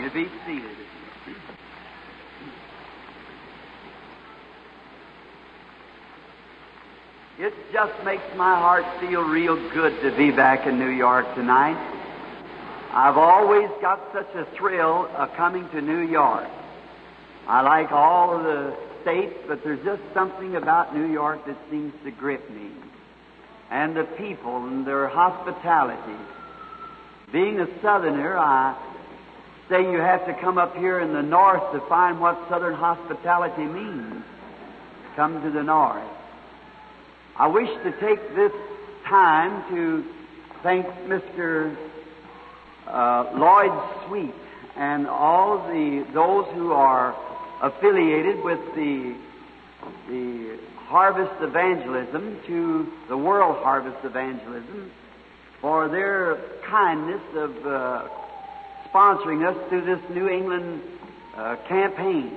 You be seated. It just makes my heart feel real good to be back in New York tonight. I've always got such a thrill of coming to New York. I like all of the states, but there's just something about New York that seems to grip me. And the people and their hospitality. Being a southerner, I say you have to come up here in the north to find what southern hospitality means. Come to the north. I wish to take this time to thank Mr. Uh, Lloyd Sweet and all the those who are affiliated with the the Harvest Evangelism to the World Harvest Evangelism for their kindness of uh, sponsoring us through this New England uh, campaign.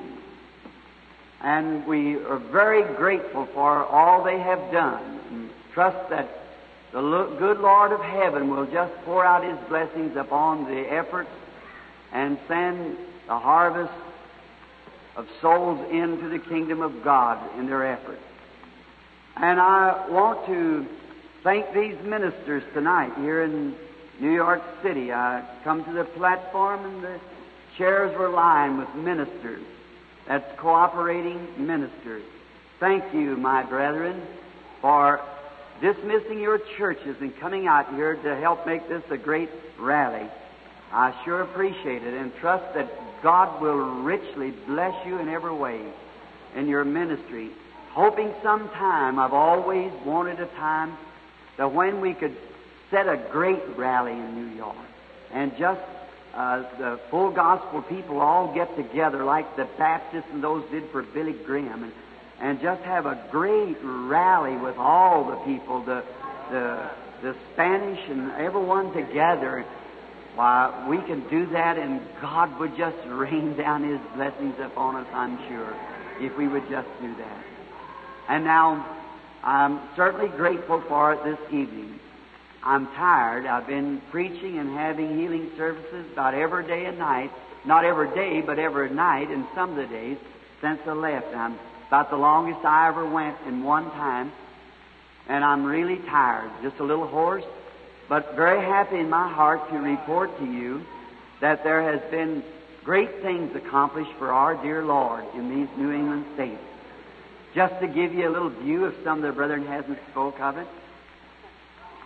And we are very grateful for all they have done and trust that the good Lord of heaven will just pour out His blessings upon the efforts and send the harvest of souls into the kingdom of God in their efforts. And I want to thank these ministers tonight here in New York City. I come to the platform and the chairs were lined with ministers. That's cooperating ministers. Thank you, my brethren, for dismissing your churches and coming out here to help make this a great rally. I sure appreciate it and trust that God will richly bless you in every way in your ministry. Hoping sometime, I've always wanted a time that when we could set a great rally in New York and just uh, the full gospel people all get together like the Baptists and those did for Billy Graham and, and just have a great rally with all the people, the, the, the Spanish and everyone together. Why, we can do that and God would just rain down His blessings upon us, I'm sure, if we would just do that. And now, I'm certainly grateful for it this evening. I'm tired. I've been preaching and having healing services about every day and night. Not every day, but every night and some of the days since I left. I'm about the longest I ever went in one time. And I'm really tired, just a little hoarse, but very happy in my heart to report to you that there has been great things accomplished for our dear Lord in these New England states. Just to give you a little view, if some of the brethren hasn't spoke of it,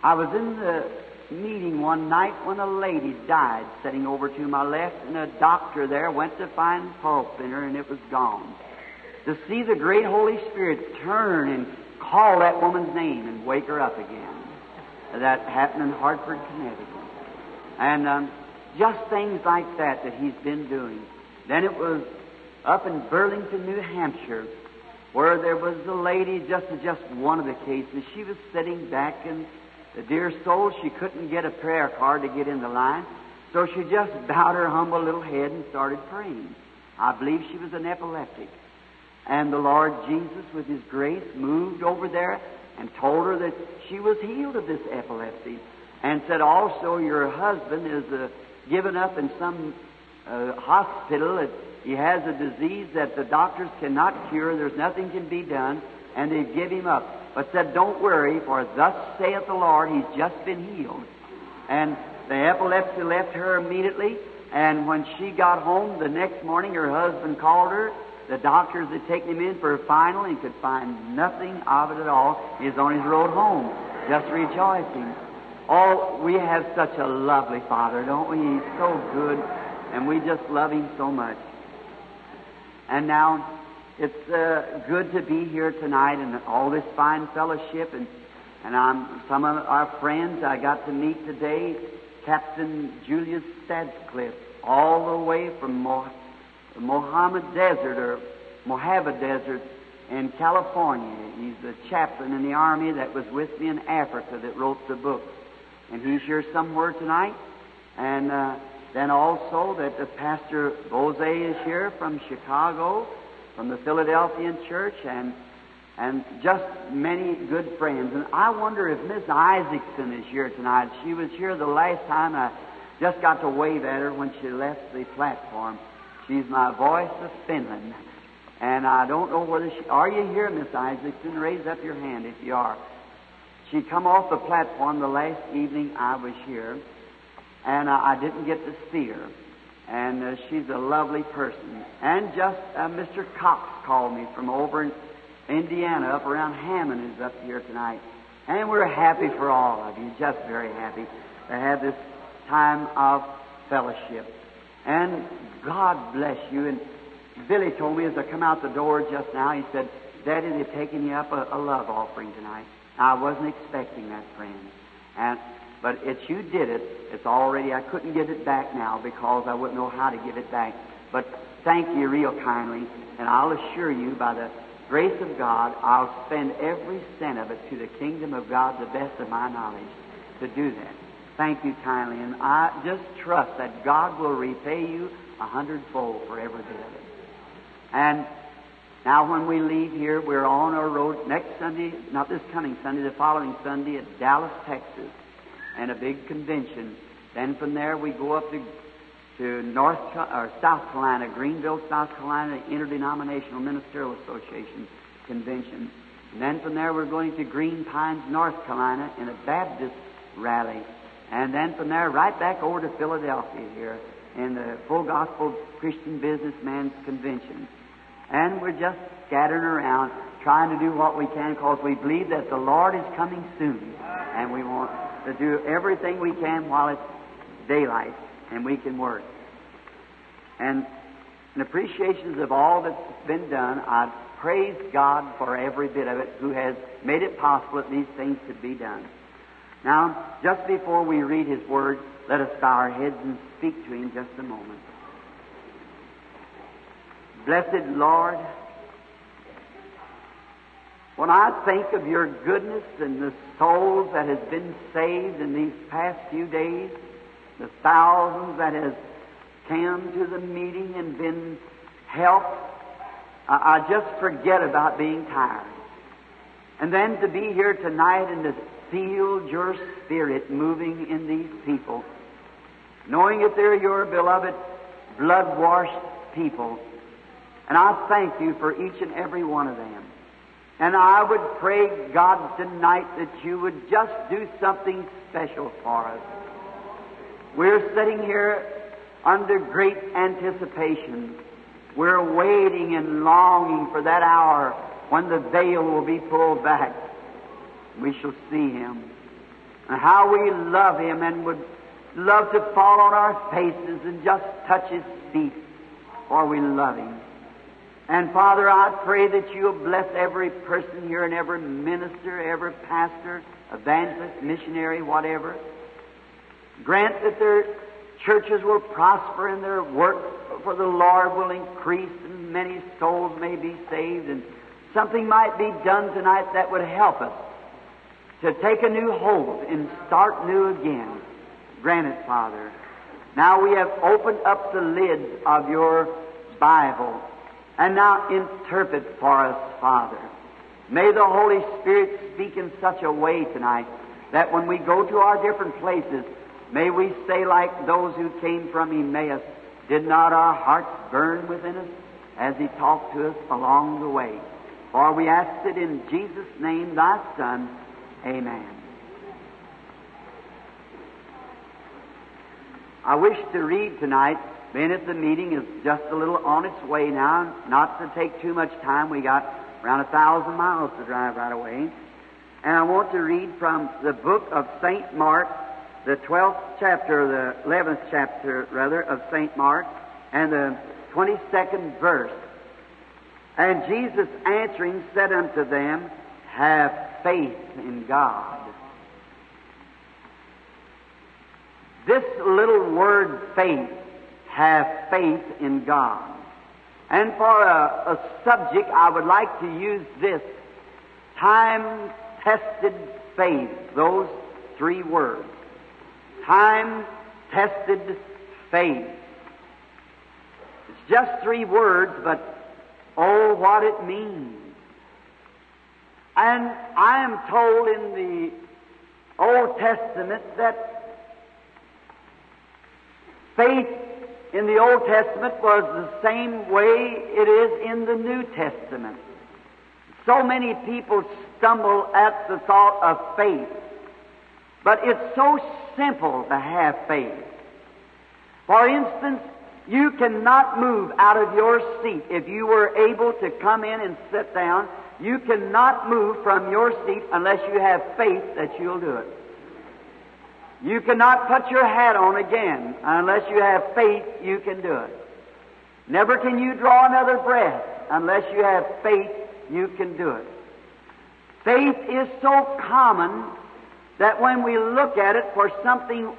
I was in the meeting one night when a lady died sitting over to my left, and a doctor there went to find pulp in her, and it was gone. To see the great Holy Spirit turn and call that woman's name and wake her up again. That happened in Hartford, Connecticut. And um, just things like that that he's been doing. Then it was up in Burlington, New Hampshire, where there was a lady, just just one of the cases. She was sitting back and the dear soul, she couldn't get a prayer card to get in the line, so she just bowed her humble little head and started praying. I believe she was an epileptic. And the Lord Jesus, with His grace, moved over there and told her that she was healed of this epilepsy. And said also, Your husband is uh, given up in some uh, hospital. He has a disease that the doctors cannot cure. There's nothing can be done. And they give him up but said, Don't worry, for thus saith the Lord, he's just been healed. And the epilepsy left her immediately, and when she got home the next morning, her husband called her. The doctors had taken him in for a final and could find nothing of it at all. He's on his road home, just rejoicing. Oh, we have such a lovely Father, don't we? He's so good, and we just love Him so much. And now, it's uh, good to be here tonight and all this fine fellowship. And, and I'm, some of our friends I got to meet today, Captain Julius Stadsklev, all the way from Mo- Mohammed Desert or Mojave Desert in California. He's the chaplain in the army that was with me in Africa that wrote the book. And he's here somewhere tonight. And uh, then also that the Pastor Boze is here from Chicago from the Philadelphian church and and just many good friends. And I wonder if Miss Isaacson is here tonight. She was here the last time I Just got to wave at her when she left the platform. She's my voice of Finland. And I don't know whether she. Are you here, Miss Isaacson? Raise up your hand if you are. She come off the platform the last evening I was here, and uh, I didn't get to see her. And uh, she's a lovely person. And just uh, Mr. Cox called me from over in Indiana, up around Hammond, is up here tonight. And we're happy for all of you, just very happy to have this time of fellowship. And God bless you. And Billy told me as I come out the door just now, he said, Daddy, they're taking you up a, a love offering tonight. I wasn't expecting that, friend. And but it's you did it. It's already. I couldn't give it back now because I wouldn't know how to give it back. But thank you real kindly, and I'll assure you by the grace of God, I'll spend every cent of it to the kingdom of God, the best of my knowledge, to do that. Thank you kindly, and I just trust that God will repay you a hundredfold for every bit of it. And now, when we leave here, we're on our road next Sunday, not this coming Sunday, the following Sunday at Dallas, Texas, and a big convention. Then from there, we go up to, to North or South Carolina, Greenville, South Carolina, Interdenominational Ministerial Association convention. And then from there, we're going to Green Pines, North Carolina, in a Baptist rally. And then from there, right back over to Philadelphia here in the Full Gospel Christian Businessman's Convention. And we're just scattering around, trying to do what we can because we believe that the Lord is coming soon. And we want to do everything we can while it's daylight and we can work. And in appreciations of all that's been done, I praise God for every bit of it who has made it possible that these things could be done. Now, just before we read His Word, let us bow our heads and speak to Him just a moment. Blessed Lord, when I think of your goodness and the souls that has been saved in these past few days, the thousands that has come to the meeting and been helped, I, I just forget about being tired. And then to be here tonight and to feel your spirit moving in these people, knowing that they're your beloved, blood washed people and I thank you for each and every one of them. And I would pray, God, tonight that you would just do something special for us. We're sitting here under great anticipation. We're waiting and longing for that hour when the veil will be pulled back. We shall see him. And how we love him and would love to fall on our faces and just touch his feet, for we love him. And Father, I pray that you'll bless every person here and every minister, every pastor, evangelist, missionary, whatever. Grant that their churches will prosper and their work for the Lord will increase and many souls may be saved and something might be done tonight that would help us to take a new hold and start new again. Grant it, Father. Now we have opened up the lids of your Bible and now interpret for us, Father. May the Holy Spirit speak in such a way tonight that when we go to our different places, may we say like those who came from Emmaus, did not our hearts burn within us as He talked to us along the way? For we ask it in Jesus' name, Thy Son. Amen. I wish to read tonight being at the meeting is just a little on its way now, not to take too much time. We got around a thousand miles to drive right away. And I want to read from the book of St. Mark, the 12th chapter, the 11th chapter, rather, of St. Mark, and the 22nd verse. And Jesus answering said unto them, Have faith in God. This little word faith have faith in God. And for a, a subject, I would like to use this time tested faith, those three words. Time tested faith. It's just three words, but oh, what it means. And I am told in the Old Testament that Faith in the Old Testament was the same way it is in the New Testament. So many people stumble at the thought of faith. But it's so simple to have faith. For instance, you cannot move out of your seat. If you were able to come in and sit down, you cannot move from your seat unless you have faith that you'll do it. You cannot put your hat on again unless you have faith you can do it. Never can you draw another breath unless you have faith you can do it. Faith is so common that when we look at it for something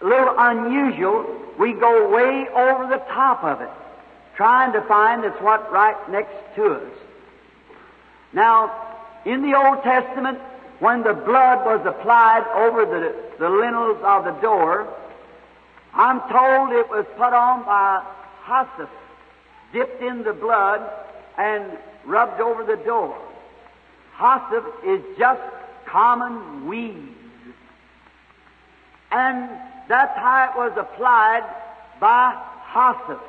a little unusual, we go way over the top of it, trying to find it's what right next to us. Now, in the Old Testament, when the blood was applied over the, the lintels of the door, I'm told it was put on by hyssop, dipped in the blood, and rubbed over the door. Hyssop is just common weed. And that's how it was applied by hyssop.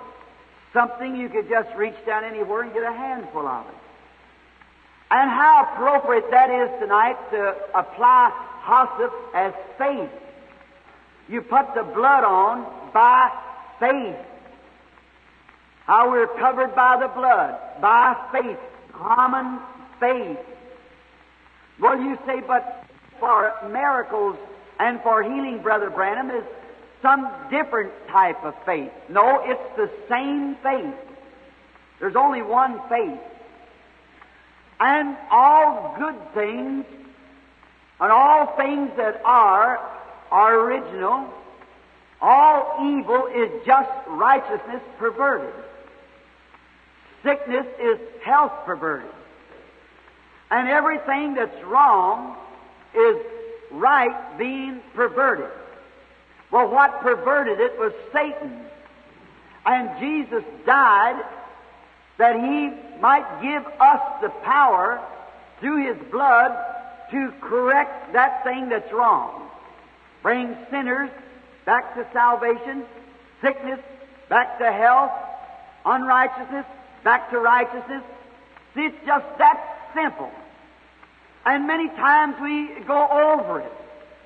Something you could just reach down anywhere and get a handful of it. And how appropriate that is tonight to apply hyssop as faith. You put the blood on by faith. How we're covered by the blood, by faith, common faith. Well, you say, but for miracles and for healing, Brother Branham, is some different type of faith. No, it's the same faith. There's only one faith. And all good things and all things that are are original. All evil is just righteousness perverted. Sickness is health perverted. And everything that's wrong is right being perverted. Well, what perverted it was Satan. And Jesus died that he might give us the power through his blood to correct that thing that's wrong. Bring sinners back to salvation, sickness back to health, unrighteousness back to righteousness. See, it's just that simple. And many times we go over it,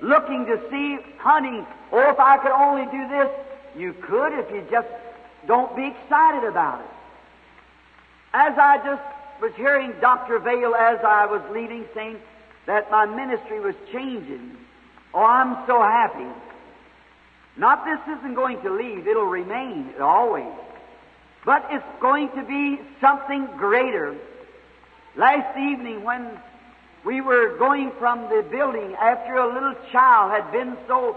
looking to see, honey, oh, if I could only do this. You could if you just don't be excited about it. As I just was hearing Dr. Vayle as I was leaving saying that my ministry was changing. Oh, I'm so happy. Not this isn't going to leave, it'll remain always. But it's going to be something greater. Last evening when we were going from the building after a little child had been so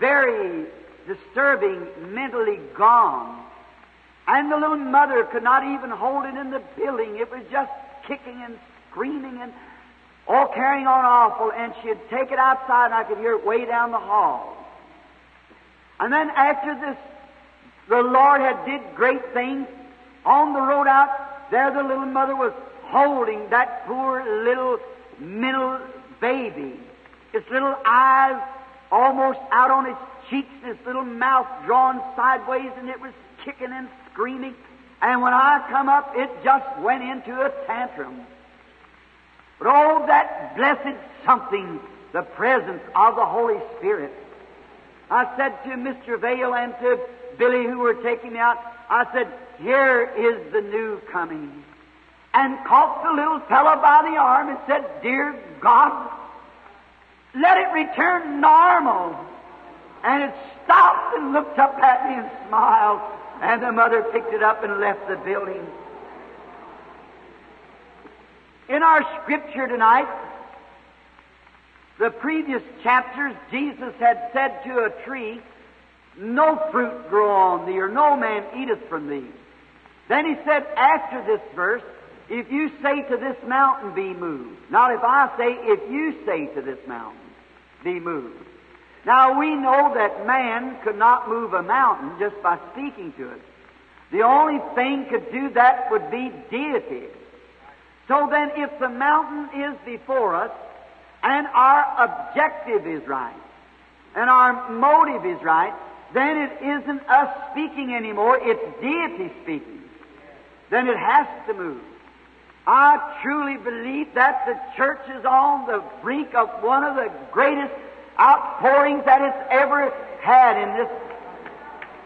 very disturbing, mentally gone. And the little mother could not even hold it in the building. It was just kicking and screaming and all carrying on awful. And she'd take it outside and I could hear it way down the hall. And then after this, the Lord had did great things. On the road out, there the little mother was holding that poor little middle baby. Its little eyes almost out on its cheeks, and its little mouth drawn sideways, and it was kicking and screaming. And when I come up, it just went into a tantrum. But oh, that blessed something, the presence of the Holy Spirit. I said to Mr. Vayle and to Billy who were taking me out, I said, here is the new coming and caught the little fellow by the arm and said, Dear God, let it return normal. And it stopped and looked up at me and smiled. And the mother picked it up and left the building. In our scripture tonight, the previous chapters, Jesus had said to a tree, No fruit grow on thee, or no man eateth from thee. Then he said, after this verse, if you say to this mountain, be moved. Not if I say, if you say to this mountain, be moved. Now we know that man could not move a mountain just by speaking to it. The only thing could do that would be deity. So then if the mountain is before us, and our objective is right, and our motive is right, then it isn't us speaking anymore, it's deity speaking. Then it has to move. I truly believe that the church is on the brink of one of the greatest outpourings that it's ever had in this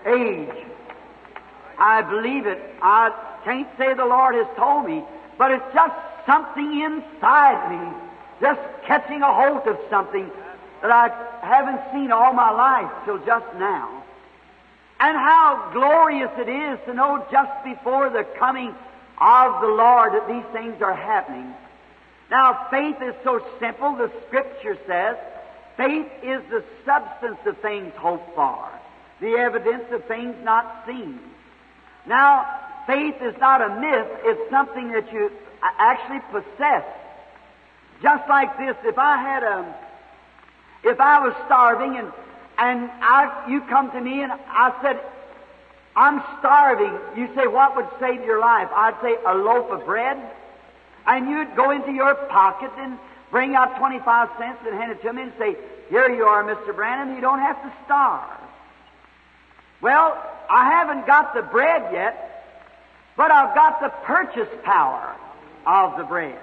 age. I believe it. I can't say the Lord has told me, but it's just something inside me, just catching a hold of something that I haven't seen all my life till just now. And how glorious it is to know just before the coming of the Lord that these things are happening. Now, faith is so simple, the Scripture says, faith is the substance of things hoped for, the evidence of things not seen. Now, faith is not a myth, it's something that you actually possess. Just like this, if I had a, if I was starving and, and I, you come to me and I said, I'm starving. You say, what would save your life? I'd say a loaf of bread. And you'd go into your pocket and bring out 25 cents and hand it to me and say, here you are, Mr. Branham. You don't have to starve. Well, I haven't got the bread yet, but I've got the purchase power of the bread.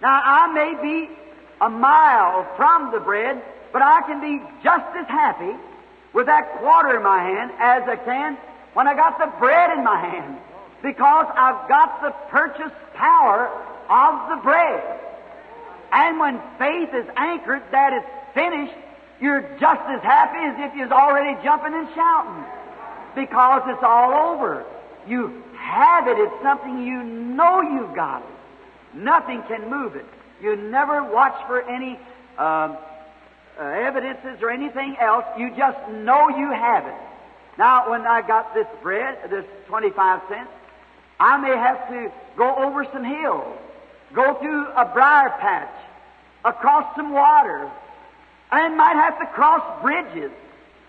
Now, I may be a mile from the bread, but I can be just as happy with that quarter in my hand as I can when I got the bread in my hand because I've got the purchase power of the bread. And when faith is anchored that it's finished, you're just as happy as if you're already jumping and shouting because it's all over. You have it. It's something you know you've got it. Nothing can move it. You never watch for any uh, uh, evidences or anything else. You just know you have it. Now, when I got this bread, this 25 cents, I may have to go over some hills, go through a briar patch, across some water, and might have to cross bridges.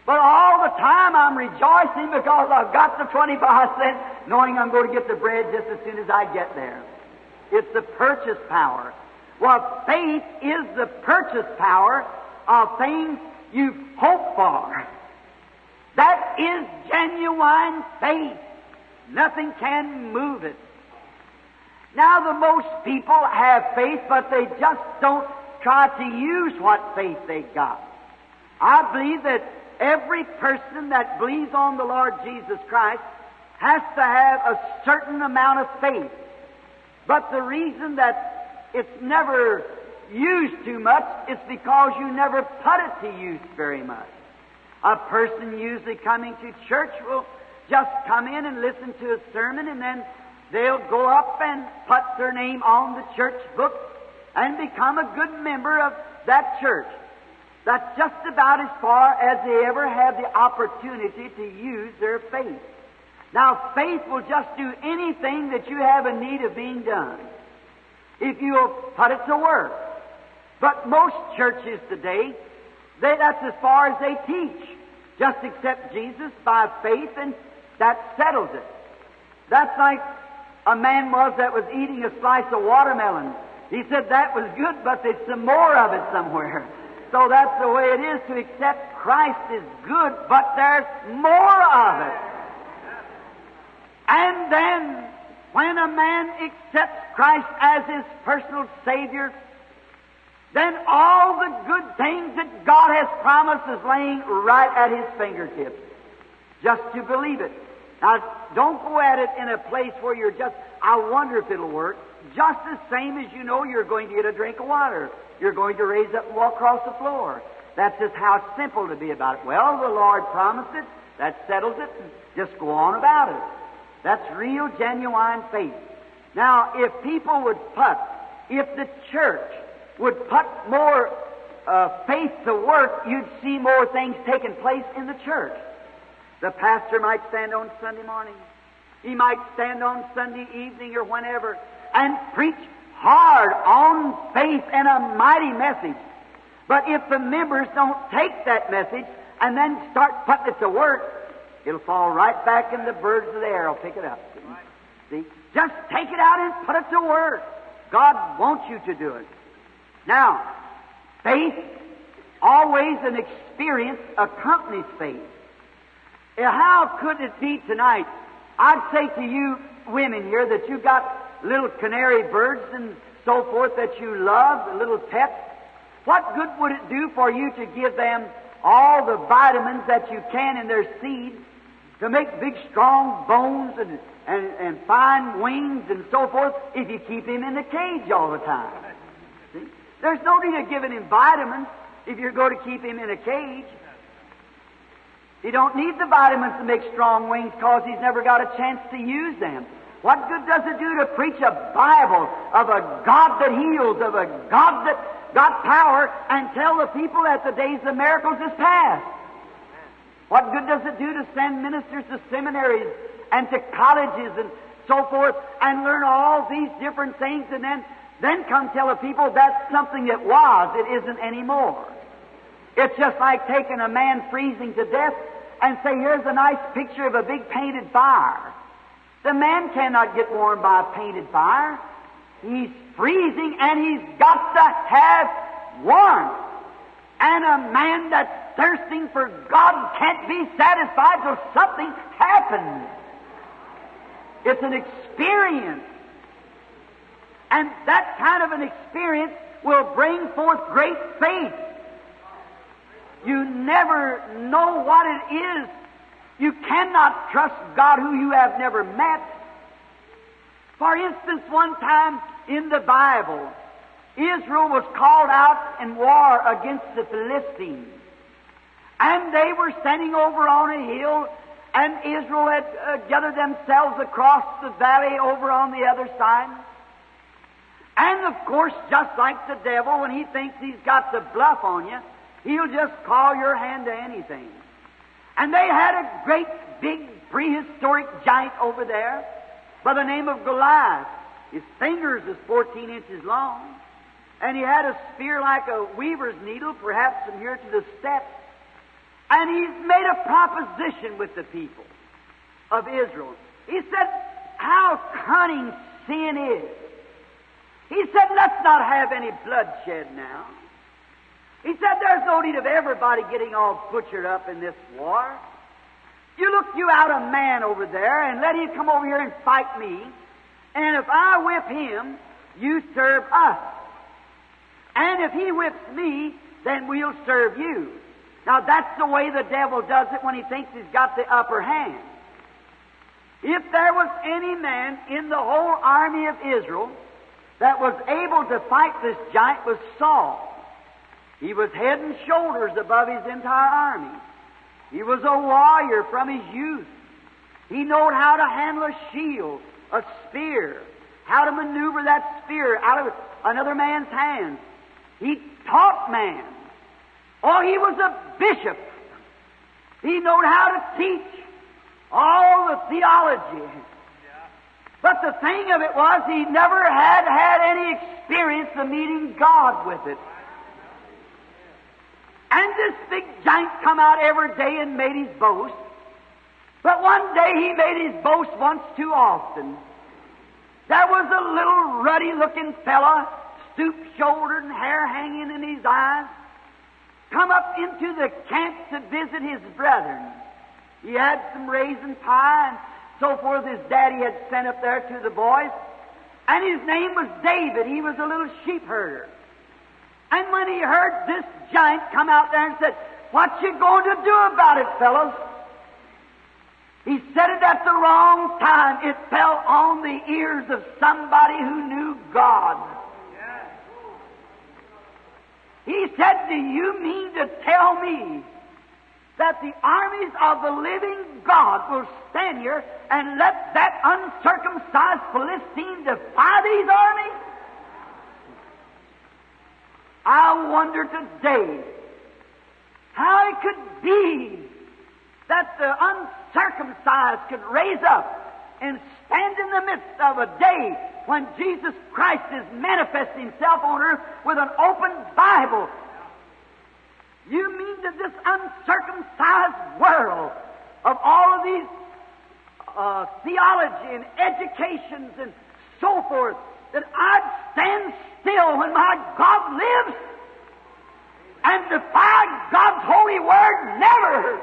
But all the time I'm rejoicing because I've got the 25 cents, knowing I'm going to get the bread just as soon as I get there. It's the purchase power. Well, faith is the purchase power of things you hope for. That is genuine faith. Nothing can move it. Now, the most people have faith, but they just don't try to use what faith they got. I believe that every person that believes on the Lord Jesus Christ has to have a certain amount of faith. But the reason that it's never used too much is because you never put it to use very much. A person usually coming to church will just come in and listen to a sermon and then they'll go up and put their name on the church book and become a good member of that church. That's just about as far as they ever have the opportunity to use their faith. Now, faith will just do anything that you have a need of being done if you will put it to work. But most churches today, they, that's as far as they teach. Just accept Jesus by faith and that settles it. That's like a man was that was eating a slice of watermelon. He said that was good, but there's some more of it somewhere. So that's the way it is to accept Christ is good, but there's more of it. And then, when a man accepts Christ as his personal Savior, then all the good things that God has promised is laying right at his fingertips. Just to believe it. Now, don't go at it in a place where you're just, I wonder if it'll work. Just the same as you know you're going to get a drink of water. You're going to raise up and walk across the floor. That's just how simple to be about it. Well, the Lord promised it. That settles it. Just go on about it. That's real, genuine faith. Now, if people would put, if the church would put more uh, faith to work, you'd see more things taking place in the church. The pastor might stand on Sunday morning. He might stand on Sunday evening or whenever and preach hard on faith and a mighty message. But if the members don't take that message and then start putting it to work, it'll fall right back and the birds of the air will pick it up. See? Just take it out and put it to work. God wants you to do it. Now, faith, always an experience accompanies faith. How could it be tonight? I'd say to you women here that you got little canary birds and so forth that you love, the little pets. What good would it do for you to give them all the vitamins that you can in their seeds to make big, strong bones and, and, and fine wings and so forth if you keep him in the cage all the time? See? There's no need of giving him vitamins if you're going to keep him in a cage. He don't need the vitamins to make strong wings because he's never got a chance to use them. What good does it do to preach a Bible of a God that heals, of a God that got power, and tell the people that the days of miracles is past? What good does it do to send ministers to seminaries and to colleges and so forth and learn all these different things and then, then come tell the people that's something that was, it isn't anymore? It's just like taking a man freezing to death and say, here's a nice picture of a big painted fire. The man cannot get warm by a painted fire. He's freezing and he's got to have warmth. And a man that's thirsting for God can't be satisfied till something happens. It's an experience. And that kind of an experience will bring forth great faith. You never know what it is. You cannot trust God who you have never met. For instance, one time in the Bible, Israel was called out in war against the Philistines. And they were standing over on a hill, and Israel had uh, gathered themselves across the valley over on the other side. And of course, just like the devil, when he thinks he's got the bluff on you, He'll just call your hand to anything. And they had a great big prehistoric giant over there by the name of Goliath. His fingers is 14 inches long. And he had a spear like a weaver's needle, perhaps from here to the steps. And he's made a proposition with the people of Israel. He said, How cunning sin is. He said, Let's not have any bloodshed now. He said, There's no need of everybody getting all butchered up in this war. You look you out a man over there and let him come over here and fight me. And if I whip him, you serve us. And if he whips me, then we'll serve you. Now that's the way the devil does it when he thinks he's got the upper hand. If there was any man in the whole army of Israel that was able to fight this giant was Saul. He was head and shoulders above his entire army. He was a warrior from his youth. He knew how to handle a shield, a spear, how to maneuver that spear out of another man's hands. He taught man. Oh, he was a bishop. He knew how to teach all the theology. But the thing of it was, he never had had any experience of meeting God with it. And this big giant come out every day and made his boast. But one day he made his boast once too often. There was a little ruddy looking fella, stoop shouldered and hair hanging in his eyes, come up into the camp to visit his brethren. He had some raisin pie and so forth his daddy had sent up there to the boys. And his name was David. He was a little sheep herder. And when he heard this giant come out there and said, What you going to do about it, fellows? He said it at the wrong time. It fell on the ears of somebody who knew God. He said, Do you mean to tell me that the armies of the living God will stand here and let that uncircumcised Philistine defy these armies? I wonder today how it could be that the uncircumcised could raise up and stand in the midst of a day when Jesus Christ is manifesting himself on earth with an open Bible. You mean that this uncircumcised world of all of these uh, theology and educations and so forth that I'd stand still when my God lives and defy God's holy word? Never.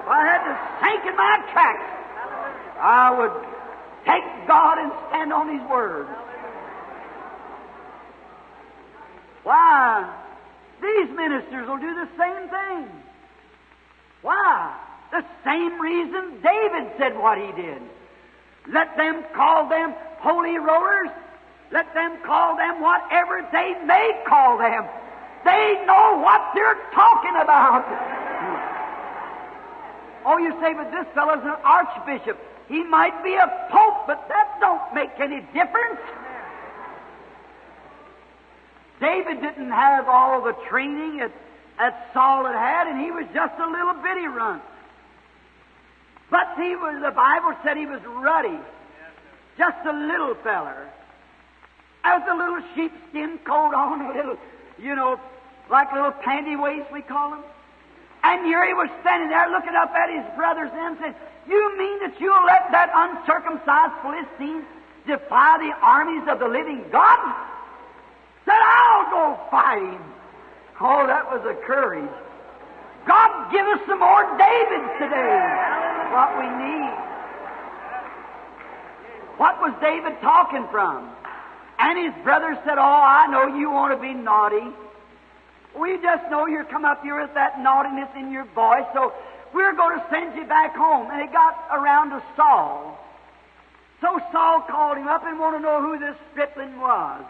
If I had to sink in my tracks, I would take God and stand on His Word. Why? These ministers will do the same thing. Why? The same reason David said what he did. Let them call them holy rollers. Let them call them whatever they may call them. They know what they're talking about. Oh, you say, but this fellow's an archbishop. He might be a pope, but that don't make any difference. David didn't have all the training that, that Saul had had, and he was just a little bitty runt. But he was, the Bible said he was ruddy. Just a little feller. With a little sheepskin coat on, a little, you know, like little panty waist, we call them. And here he was standing there looking up at his brothers and said, You mean that you'll let that uncircumcised Philistine defy the armies of the living God? Said, I'll go fight him. Oh, that was a courage. God, give us some more Davids today. What we need. What was David talking from? And his brother said, Oh, I know you want to be naughty. We just know you're come up here with that naughtiness in your voice, so we're going to send you back home. And it got around to Saul. So Saul called him up and wanted to know who this stripling was.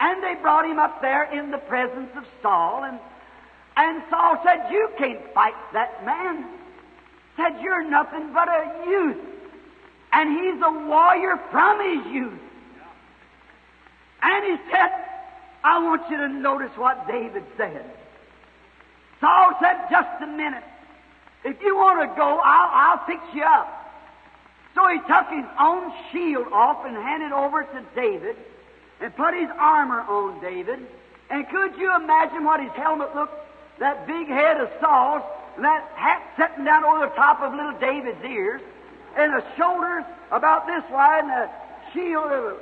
And they brought him up there in the presence of Saul, and, and Saul said, You can't fight that man. Said, You're nothing but a youth. And he's a warrior from his youth. And he said, I want you to notice what David said. Saul said, Just a minute. If you want to go, I'll, I'll fix you up. So he took his own shield off and handed over to David and put his armor on David. And could you imagine what his helmet looked? That big head of Saul's, and that hat sitting down over the top of little David's ears, and the shoulders about this wide, and the shield of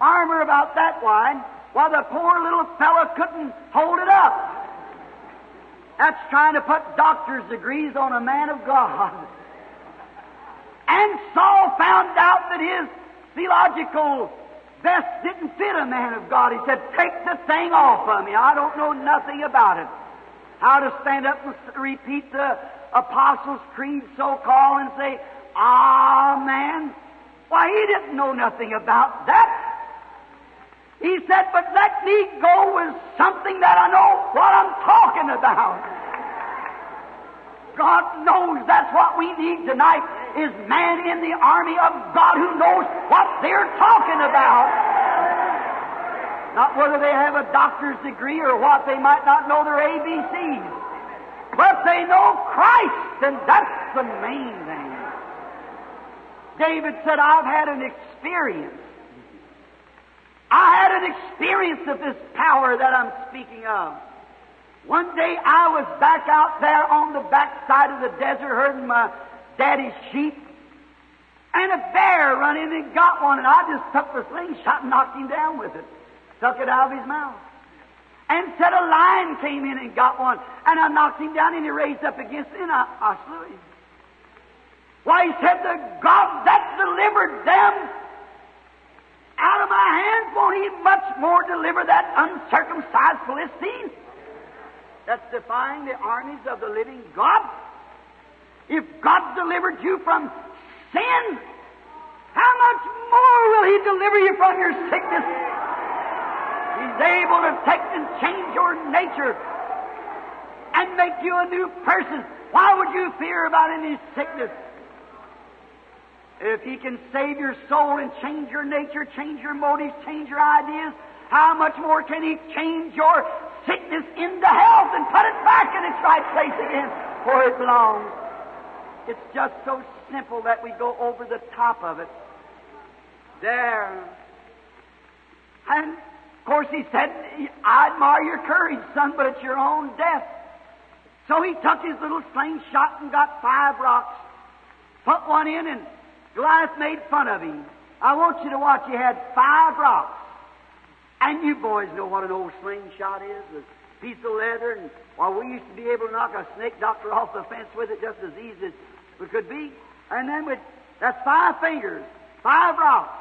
armor about that wide, while the poor little fellow couldn't hold it up. That's trying to put doctor's degrees on a man of God. And Saul found out that his theological vest didn't fit a man of God. He said, Take the thing off of me. I don't know nothing about it. How to stand up and repeat the Apostles' Creed, so called, and say, ah, Amen. Why, he didn't know nothing about that. He said, but let me go with something that I know what I'm talking about. God knows that's what we need tonight is man in the army of God who knows what they're talking about. Not whether they have a doctor's degree or what, they might not know their ABCs. But they know Christ, and that's the main thing. David said, I've had an experience. I had an experience of this power that I'm speaking of. One day I was back out there on the backside of the desert herding my daddy's sheep, and a bear run in and got one, and I just took the slingshot and knocked him down with it. Took it out of his mouth. And said a lion came in and got one, and I knocked him down, and he raised up against it, and I, I slew him. Why, he said, the God that delivered them out of my hands, won't he much more deliver that uncircumcised Philistine that's defying the armies of the living God? If God delivered you from sin, how much more will He deliver you from your sickness? He's able to take and change your nature and make you a new person. Why would you fear about any sickness? If He can save your soul and change your nature, change your motives, change your ideas, how much more can He change your sickness into health and put it back in its right place again where it belongs? It's just so simple that we go over the top of it. There. And of course he said, I admire your courage, son, but it's your own death. So he took his little slingshot and got five rocks, put one in, and Goliath made fun of him. I want you to watch. He had five rocks. And you boys know what an old slingshot is. The piece of leather, and while we used to be able to knock a snake doctor off the fence with it just as easy as we could be. And then with that's five fingers, five rocks.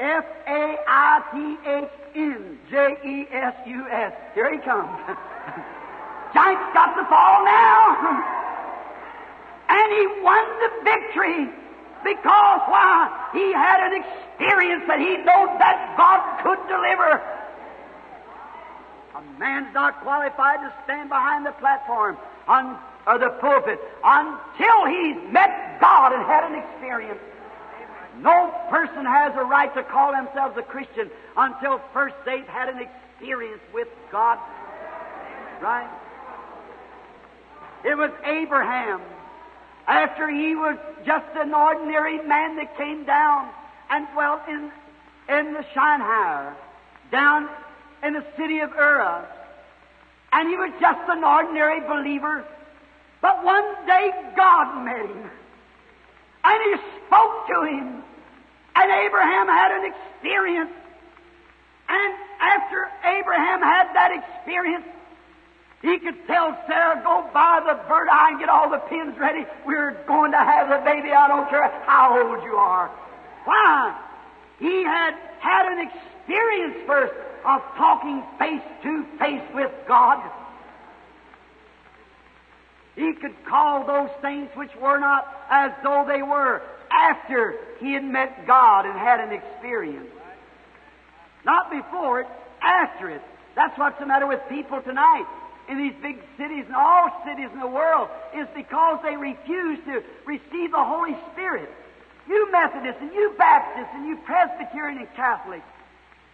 F A I T H N J E S U S. Here he comes. Giant's got the fall now. and he won the victory because why? He had an experience that he knew that God could deliver. A man's not qualified to stand behind the platform on, or the pulpit until he's met God and had an experience. No person has a right to call themselves a Christian until first they've had an experience with God. Right? It was Abraham. After he was just an ordinary man that came down and dwelt in, in the Shinar, down in the city of Ur. And he was just an ordinary believer. But one day God met him. And he spoke to him. And Abraham had an experience. And after Abraham had that experience, he could tell Sarah, go buy the birdseye and get all the pins ready. We're going to have the baby. I don't care how old you are. Why? He had had an experience first of talking face to face with God. He could call those things which were not as though they were after he had met God and had an experience. Not before it, after it. That's what's the matter with people tonight in these big cities and all cities in the world is because they refuse to receive the Holy Spirit. You Methodists and you Baptists and you Presbyterian and Catholics,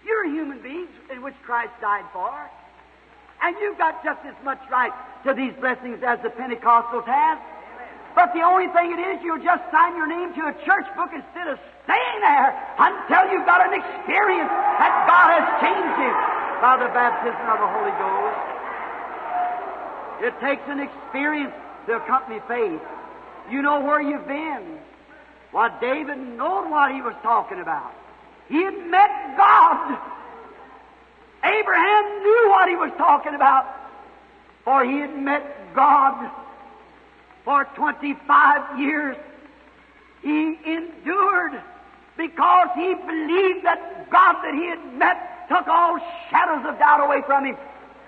you're human beings in which Christ died for. And you've got just as much right to these blessings as the Pentecostals have. But the only thing it is, you'll just sign your name to a church book instead of staying there until you've got an experience that God has changed you by the baptism of the Holy Ghost. It takes an experience to accompany faith. You know where you've been. Well, David knew what he was talking about. He had met God. Abraham knew what he was talking about, for he had met God for 25 years. He endured because he believed that God that he had met took all shadows of doubt away from him.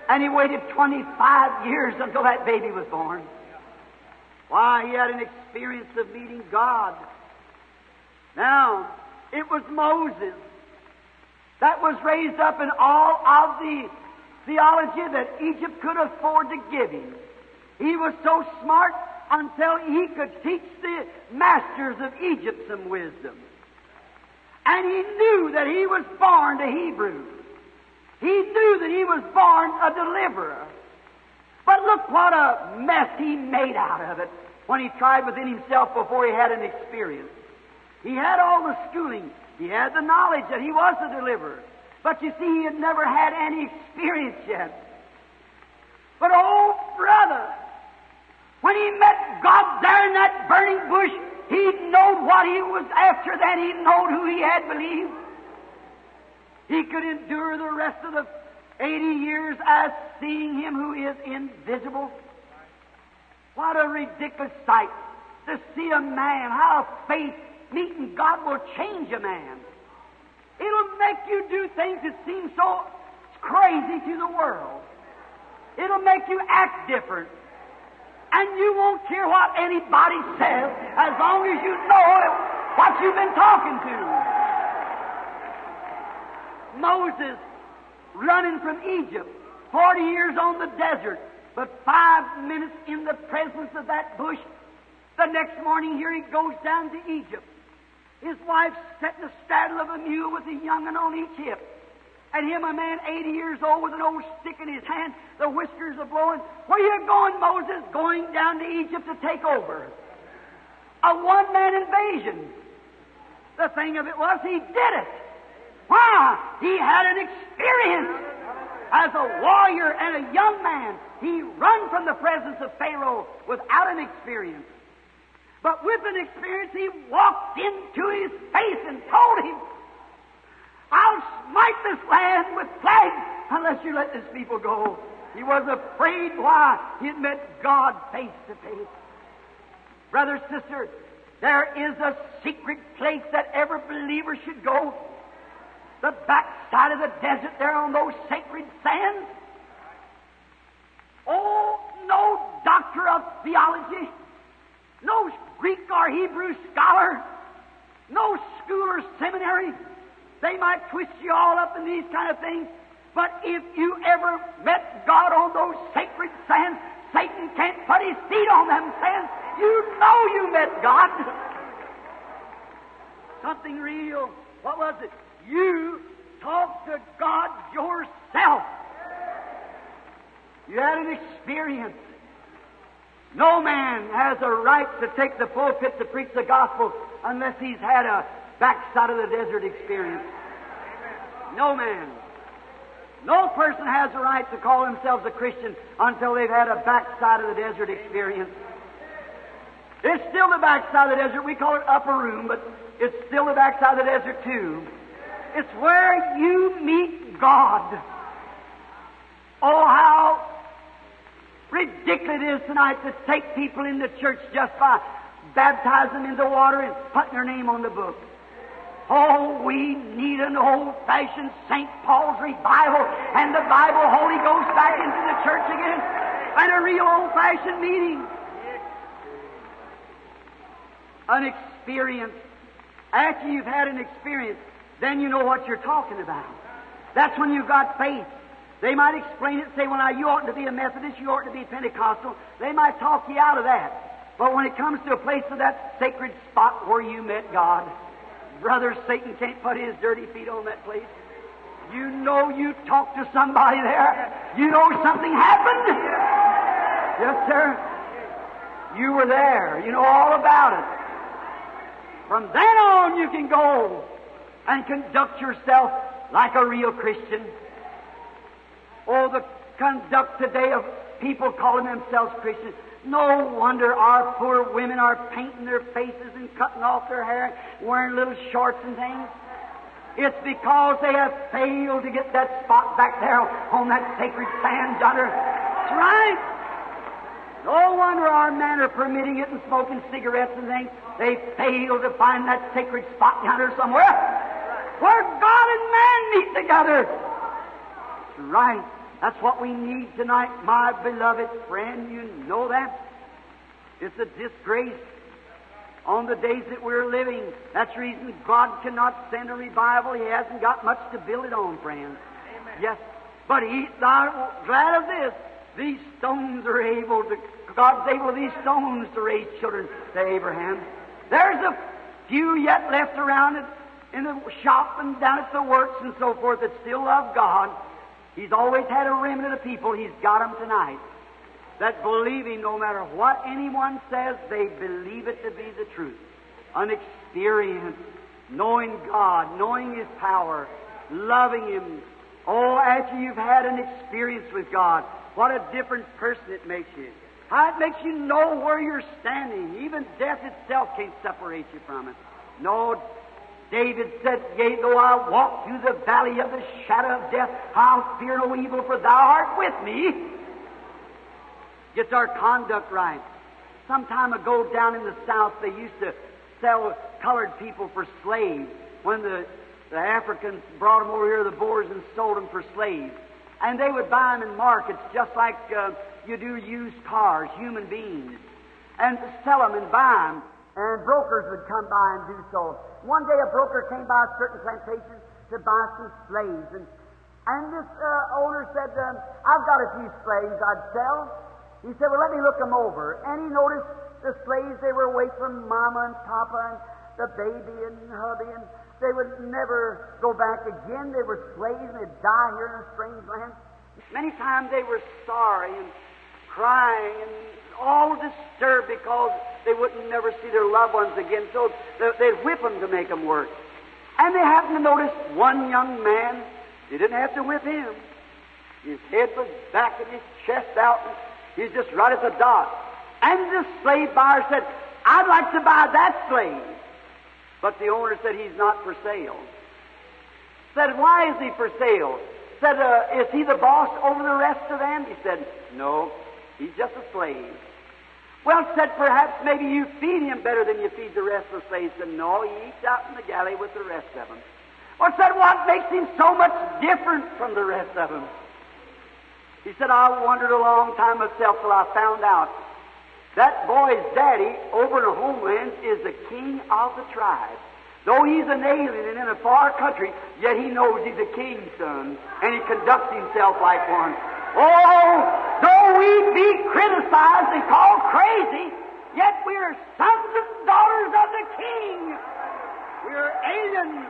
And he waited 25 years until that baby was born. Why, he had an experience of meeting God. Now, it was Moses that was raised up in all of the theology that Egypt could afford to give him. He was so smart until he could teach the masters of Egypt some wisdom. And he knew that he was born to Hebrews. He knew that he was born a deliverer. But look what a mess he made out of it when he tried within himself before he had an experience. He had all the schooling. He had the knowledge that he was a deliverer. But you see, he had never had any experience yet. But oh, brother, when he met God there in that burning bush, he knowed what he was after then He knowed who he had believed. He could endure the rest of the 80 years as seeing Him who is invisible. What a ridiculous sight to see a man, how faith meeting God will change a man. It'll make you do things that seem so crazy to the world. It'll make you act different. And you won't care what anybody says as long as you know what you've been talking to. Moses running from Egypt, 40 years on the desert, but five minutes in the presence of that bush. The next morning, here he goes down to Egypt. His wife setting the saddle of a mule with a young one on each hip. And him, a man 80 years old with an old stick in his hand, the whiskers are blowing. Where you going, Moses? Going down to Egypt to take over. A one man invasion. The thing of it was, he did it. Why? He had an experience as a warrior and a young man. He run from the presence of Pharaoh without an experience. But with an experience, he walked into his face and told him, I'll smite this land with plagues unless you let this people go. He was afraid. Why? He had met God face to face. Brother, sister, there is a secret place that every believer should go. The backside of the desert there on those sacred sands. Oh, no doctor of theology, no Greek or Hebrew scholar, no school or seminary. They might twist you all up in these kind of things. But if you ever met God on those sacred sands, Satan can't put his feet on them sands. You know you met God. Something real. What was it? You talked to God yourself. You had an experience. No man has a right to take the pulpit to preach the gospel unless he's had a backside of the desert experience. No man. No person has a right to call themselves a Christian until they've had a backside of the desert experience. It's still the backside of the desert. We call it upper room, but it's still the backside of the desert too. It's where you meet God. Oh, how ridiculous it is tonight to take people in the church just by baptizing them into water and putting their name on the book. Oh, we need an old-fashioned St. Paul's revival and the Bible Holy Ghost back into the church again and a real old-fashioned meeting. An experience. After you've had an experience, then you know what you're talking about. That's when you've got faith. They might explain it say, well, now you oughtn't to be a Methodist, you oughtn't to be Pentecostal. They might talk you out of that. But when it comes to a place of that sacred spot where you met God, brother, Satan can't put his dirty feet on that place. You know you talked to somebody there. You know something happened. Yes, sir. You were there. You know all about it. From then on, you can go and conduct yourself like a real Christian. Oh, the conduct today of people calling themselves Christians. No wonder our poor women are painting their faces and cutting off their hair, wearing little shorts and things. It's because they have failed to get that spot back there on that sacred sand yonder. That's right. No wonder our men are permitting it and smoking cigarettes and things. They failed to find that sacred spot yonder somewhere where God and man meet together. That's right. That's what we need tonight, my beloved friend. You know that? It's a disgrace on the days that we're living. That's the reason God cannot send a revival. He hasn't got much to build it on, friends. Amen. Yes. But He, I'm glad of this. These stones are able to, God's able these stones to raise children to Abraham. There's a few yet left around it in the shop and down at the works and so forth that still love God. He's always had a remnant of people. He's got them tonight that believe Him no matter what anyone says, they believe it to be the truth. An experience, knowing God, knowing His power, loving Him. Oh, after you've had an experience with God, what a different person it makes you. How it makes you know where you're standing. Even death itself can't separate you from it. No, David said, Yea, though I walk through the valley of the shadow of death, I'll fear no evil, for thou art with me. Gets our conduct right. Some time ago down in the South, they used to sell colored people for slaves. When the, the Africans brought them over here, to the Boers, and sold them for slaves. And they would buy them in markets just like uh, you do used cars, human beings, and sell them and buy them. And brokers would come by and do so. One day a broker came by a certain plantation to buy some slaves, and, and this uh, owner said, um, I've got a few slaves I'd sell. He said, Well, let me look them over. And he noticed the slaves, they were away from Mama and Papa and the baby and hubby, and they would never go back again. They were slaves, and they'd die here in a strange land. Many times they were sorry and crying and all disturbed because they wouldn't never see their loved ones again. So they'd whip them to make them work. And they happened to notice one young man. They didn't have to whip him. His head was back and his chest out. And he's just right at the dot. And the slave buyer said, I'd like to buy that slave. But the owner said he's not for sale. Said, why is he for sale? said, uh, Is he the boss over the rest of them? He said, No, he's just a slave. Well, said, perhaps maybe you feed him better than you feed the rest of the slaves. Said, no, he eats out in the galley with the rest of them. Or said, what makes him so much different from the rest of them? He said, I wondered a long time myself till I found out that boy's daddy over in the homelands is the king of the tribe. Though he's an alien and in a far country, yet he knows he's a king's son, and he conducts himself like one. Oh, though we be criticized and called crazy, yet we are sons and daughters of the King. We are aliens.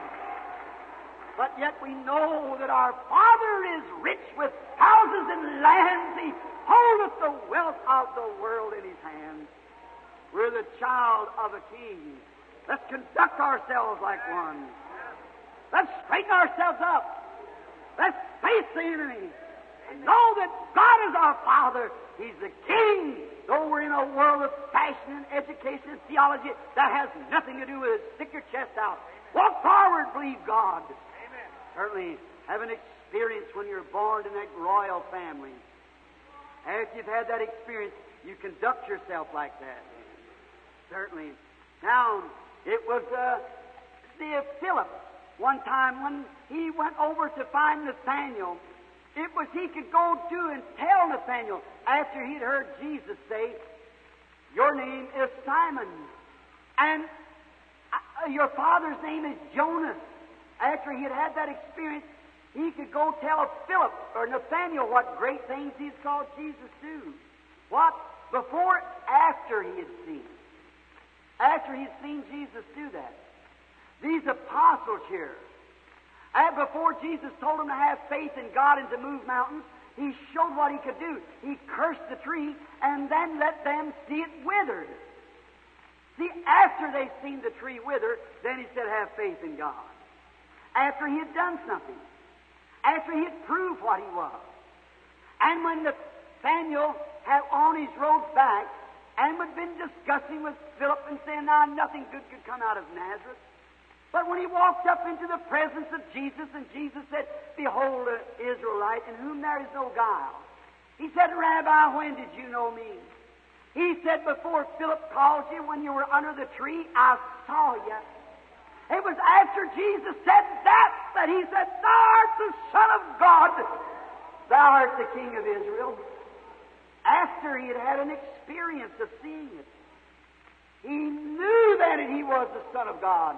But yet we know that our Father is rich with houses and lands. He holdeth the wealth of the world in His hand. We're the child of a King. Let's conduct ourselves like one. Let's straighten ourselves up. Let's face the enemy. And know that God is our Father. He's the King. Though we're in a world of fashion and education and theology, that has nothing to do with it. Stick your chest out. Walk forward, believe God. Amen. Certainly have an experience when you're born in that royal family. After you've had that experience, you conduct yourself like that. Certainly. Now, it was uh, the Philip one time when he went over to find Nathaniel. It was he could go to and tell Nathaniel after he'd heard Jesus say, "Your name is Simon, and uh, your father's name is Jonas." After he had had that experience, he could go tell Philip or Nathaniel what great things he's called Jesus do. What before, after he had seen after he's seen Jesus do that. These apostles here, and before Jesus told them to have faith in God and to move mountains, he showed what he could do. He cursed the tree and then let them see it withered. See, after they seen the tree wither, then he said, have faith in God. After he had done something. After he had proved what he was. And when the Nathaniel had on his road back, and had been discussing with Philip and saying, now nothing good could come out of Nazareth. But when he walked up into the presence of Jesus, and Jesus said, Behold, an Israelite in whom there is no guile. He said, Rabbi, when did you know me? He said, Before Philip called you, when you were under the tree, I saw you. It was after Jesus said that that he said, Thou art the Son of God. Thou art the King of Israel after he had had an experience of seeing it. He knew that he was the Son of God.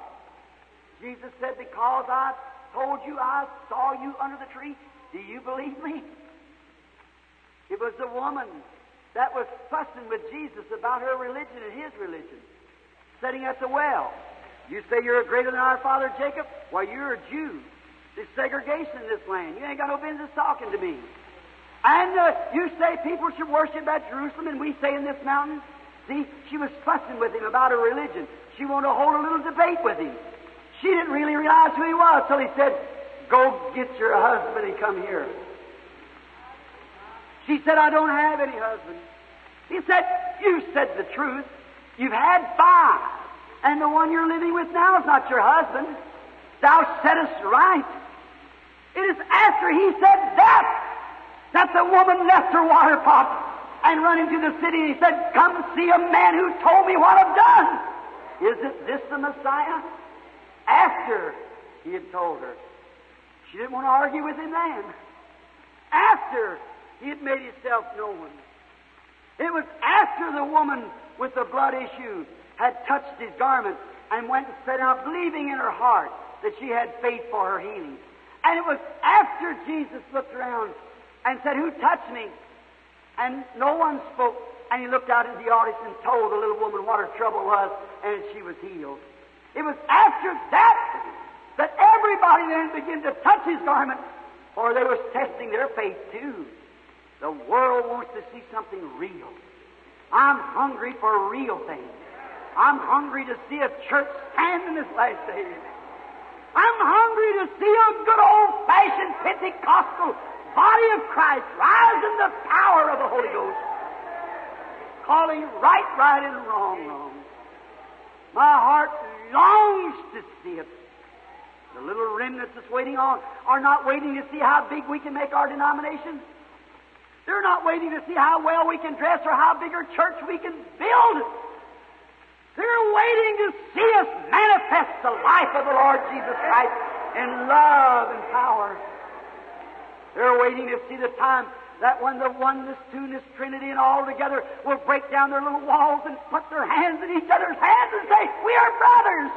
Jesus said, Because I told you I saw you under the tree, do you believe me? It was the woman that was fussing with Jesus about her religion and his religion, sitting at the well. You say you're greater than our father Jacob? Why, you're a Jew. There's segregation in this land. You ain't got no business talking to me. And uh, you say people should worship at Jerusalem, and we say in this mountain. See, she was fussing with him about her religion. She wanted to hold a little debate with him. She didn't really realize who he was till he said, Go get your husband and come here. She said, I don't have any husband. He said, You said the truth. You've had five, and the one you're living with now is not your husband. Thou saidst right. It is after he said that that the woman left her water pot and run into the city and he said, Come see a man who told me what I've done. Is it this the Messiah? After he had told her. She didn't want to argue with him then. After he had made himself known. It was after the woman with the blood issue had touched his garment and went and said out, believing in her heart that she had faith for her healing. And it was after Jesus looked around and said, Who touched me? And no one spoke. And he looked out into the audience and told the little woman what her trouble was, and she was healed. It was after that that everybody then began to touch his garment, for they were testing their faith too. The world wants to see something real. I'm hungry for real things. I'm hungry to see a church stand in this last day. I'm hungry to see a good old fashioned Pentecostal body of Christ rise in the power of the Holy Ghost, calling right, right, and wrong, wrong. My heart longs to see it. The little remnants that's waiting on are not waiting to see how big we can make our denomination. They're not waiting to see how well we can dress or how big a church we can build. They're waiting to see us manifest the life of the Lord Jesus Christ in love and power. They're waiting to see the time that when the oneness, two-ness, Trinity, and all together will break down their little walls and put their hands in each other's hands and say, We are brothers.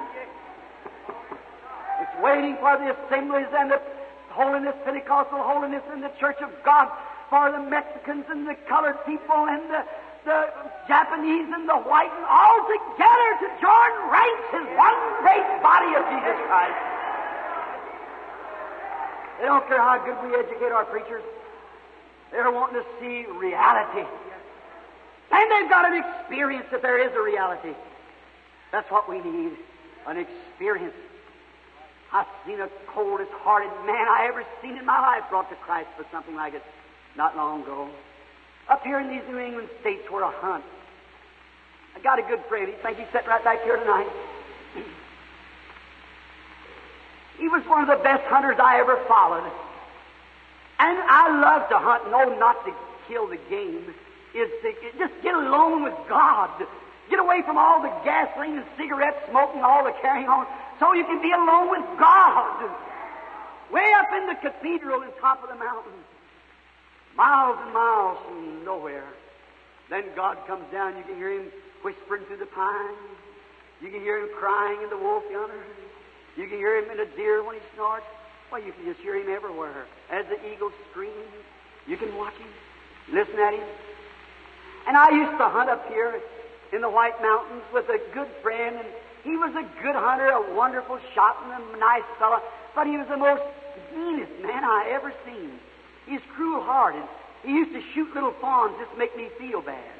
It's waiting for the assemblies and the holiness, Pentecostal holiness in the Church of God, for the Mexicans and the colored people and the, the Japanese and the white and all together to join ranks in one great body of Jesus Christ. They don't care how good we educate our preachers. They're wanting to see reality. And they've got an experience that there is a reality. That's what we need an experience. I've seen a coldest hearted man I ever seen in my life brought to Christ for something like it not long ago. Up here in these New England states where I hunt. I got a good friend. He think he's sitting right back here tonight. He was one of the best hunters I ever followed. And I love to hunt, no, not to kill the game. Is to just get alone with God. Get away from all the gasoline and cigarette smoking, and all the carrying on, so you can be alone with God. Way up in the cathedral on top of the mountain. Miles and miles from nowhere. Then God comes down, you can hear him whispering through the pines. You can hear him crying in the wolf yonder. You can hear him in a deer when he snorts. Well, you can just hear him everywhere. As the eagle screams, you can watch him, listen at him. And I used to hunt up here in the White Mountains with a good friend, and he was a good hunter, a wonderful shot, and a nice fellow, but he was the most meanest man I ever seen. He's cruel-hearted. He used to shoot little fawns just to make me feel bad.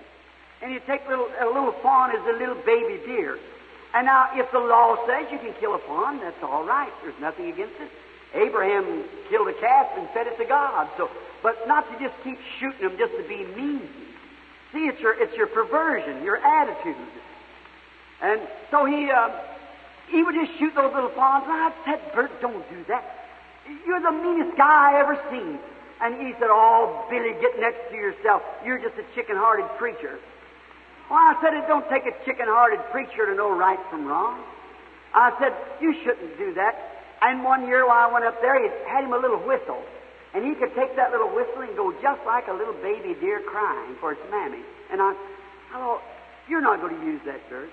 And he'd take little, a little fawn as a little baby deer. And now, if the law says you can kill a fawn, that's all right. There's nothing against it. Abraham killed a calf and fed it to God. So, but not to just keep shooting them just to be mean. See, it's your it's your perversion, your attitude. And so he uh, he would just shoot those little fawns. I said, Bert, don't do that. You're the meanest guy I ever seen. And he said, Oh, Billy, get next to yourself. You're just a chicken-hearted preacher. Well, I said, it don't take a chicken-hearted preacher to know right from wrong. I said, you shouldn't do that. And one year while I went up there, he had him a little whistle. And he could take that little whistle and go just like a little baby deer crying for its mammy. And I, I thought, you're not going to use that, Bert.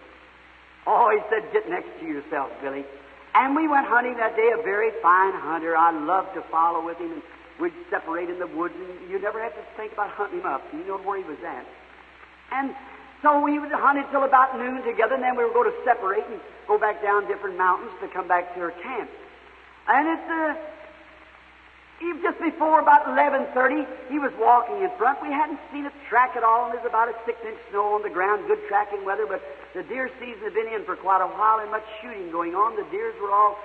Oh, he said, get next to yourself, Billy. And we went hunting that day, a very fine hunter. I loved to follow with him, and we'd separate in the woods, and you never had to think about hunting him up. You know where he was at. And so we would hunt until about noon together, and then we would go to separate and go back down different mountains to come back to our camp. And it's uh, just before about 11.30, he was walking in front. We hadn't seen a track at all, and there's about a six-inch snow on the ground, good tracking weather, but the deer season had been in for quite a while and much shooting going on. The deers were all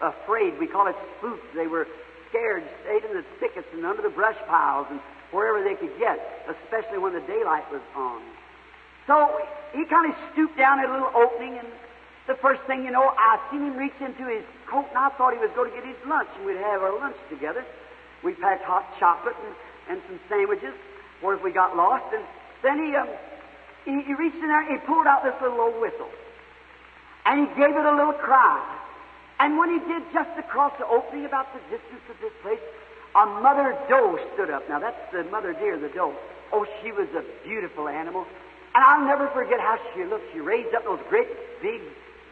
afraid. We call it spooked. They were scared, stayed in the thickets and under the brush piles and wherever they could get, especially when the daylight was on. So he kind of stooped down at a little opening and the first thing you know, I seen him reach into his coat, and I thought he was going to get his lunch, and we'd have our lunch together. We packed hot chocolate and, and some sandwiches, or if we got lost. And then he, um, he, he reached in there and he pulled out this little old whistle. And he gave it a little cry. And when he did, just across the opening, about the distance of this place, a mother doe stood up. Now, that's the mother deer, the doe. Oh, she was a beautiful animal. And I'll never forget how she looked. She raised up those great, big,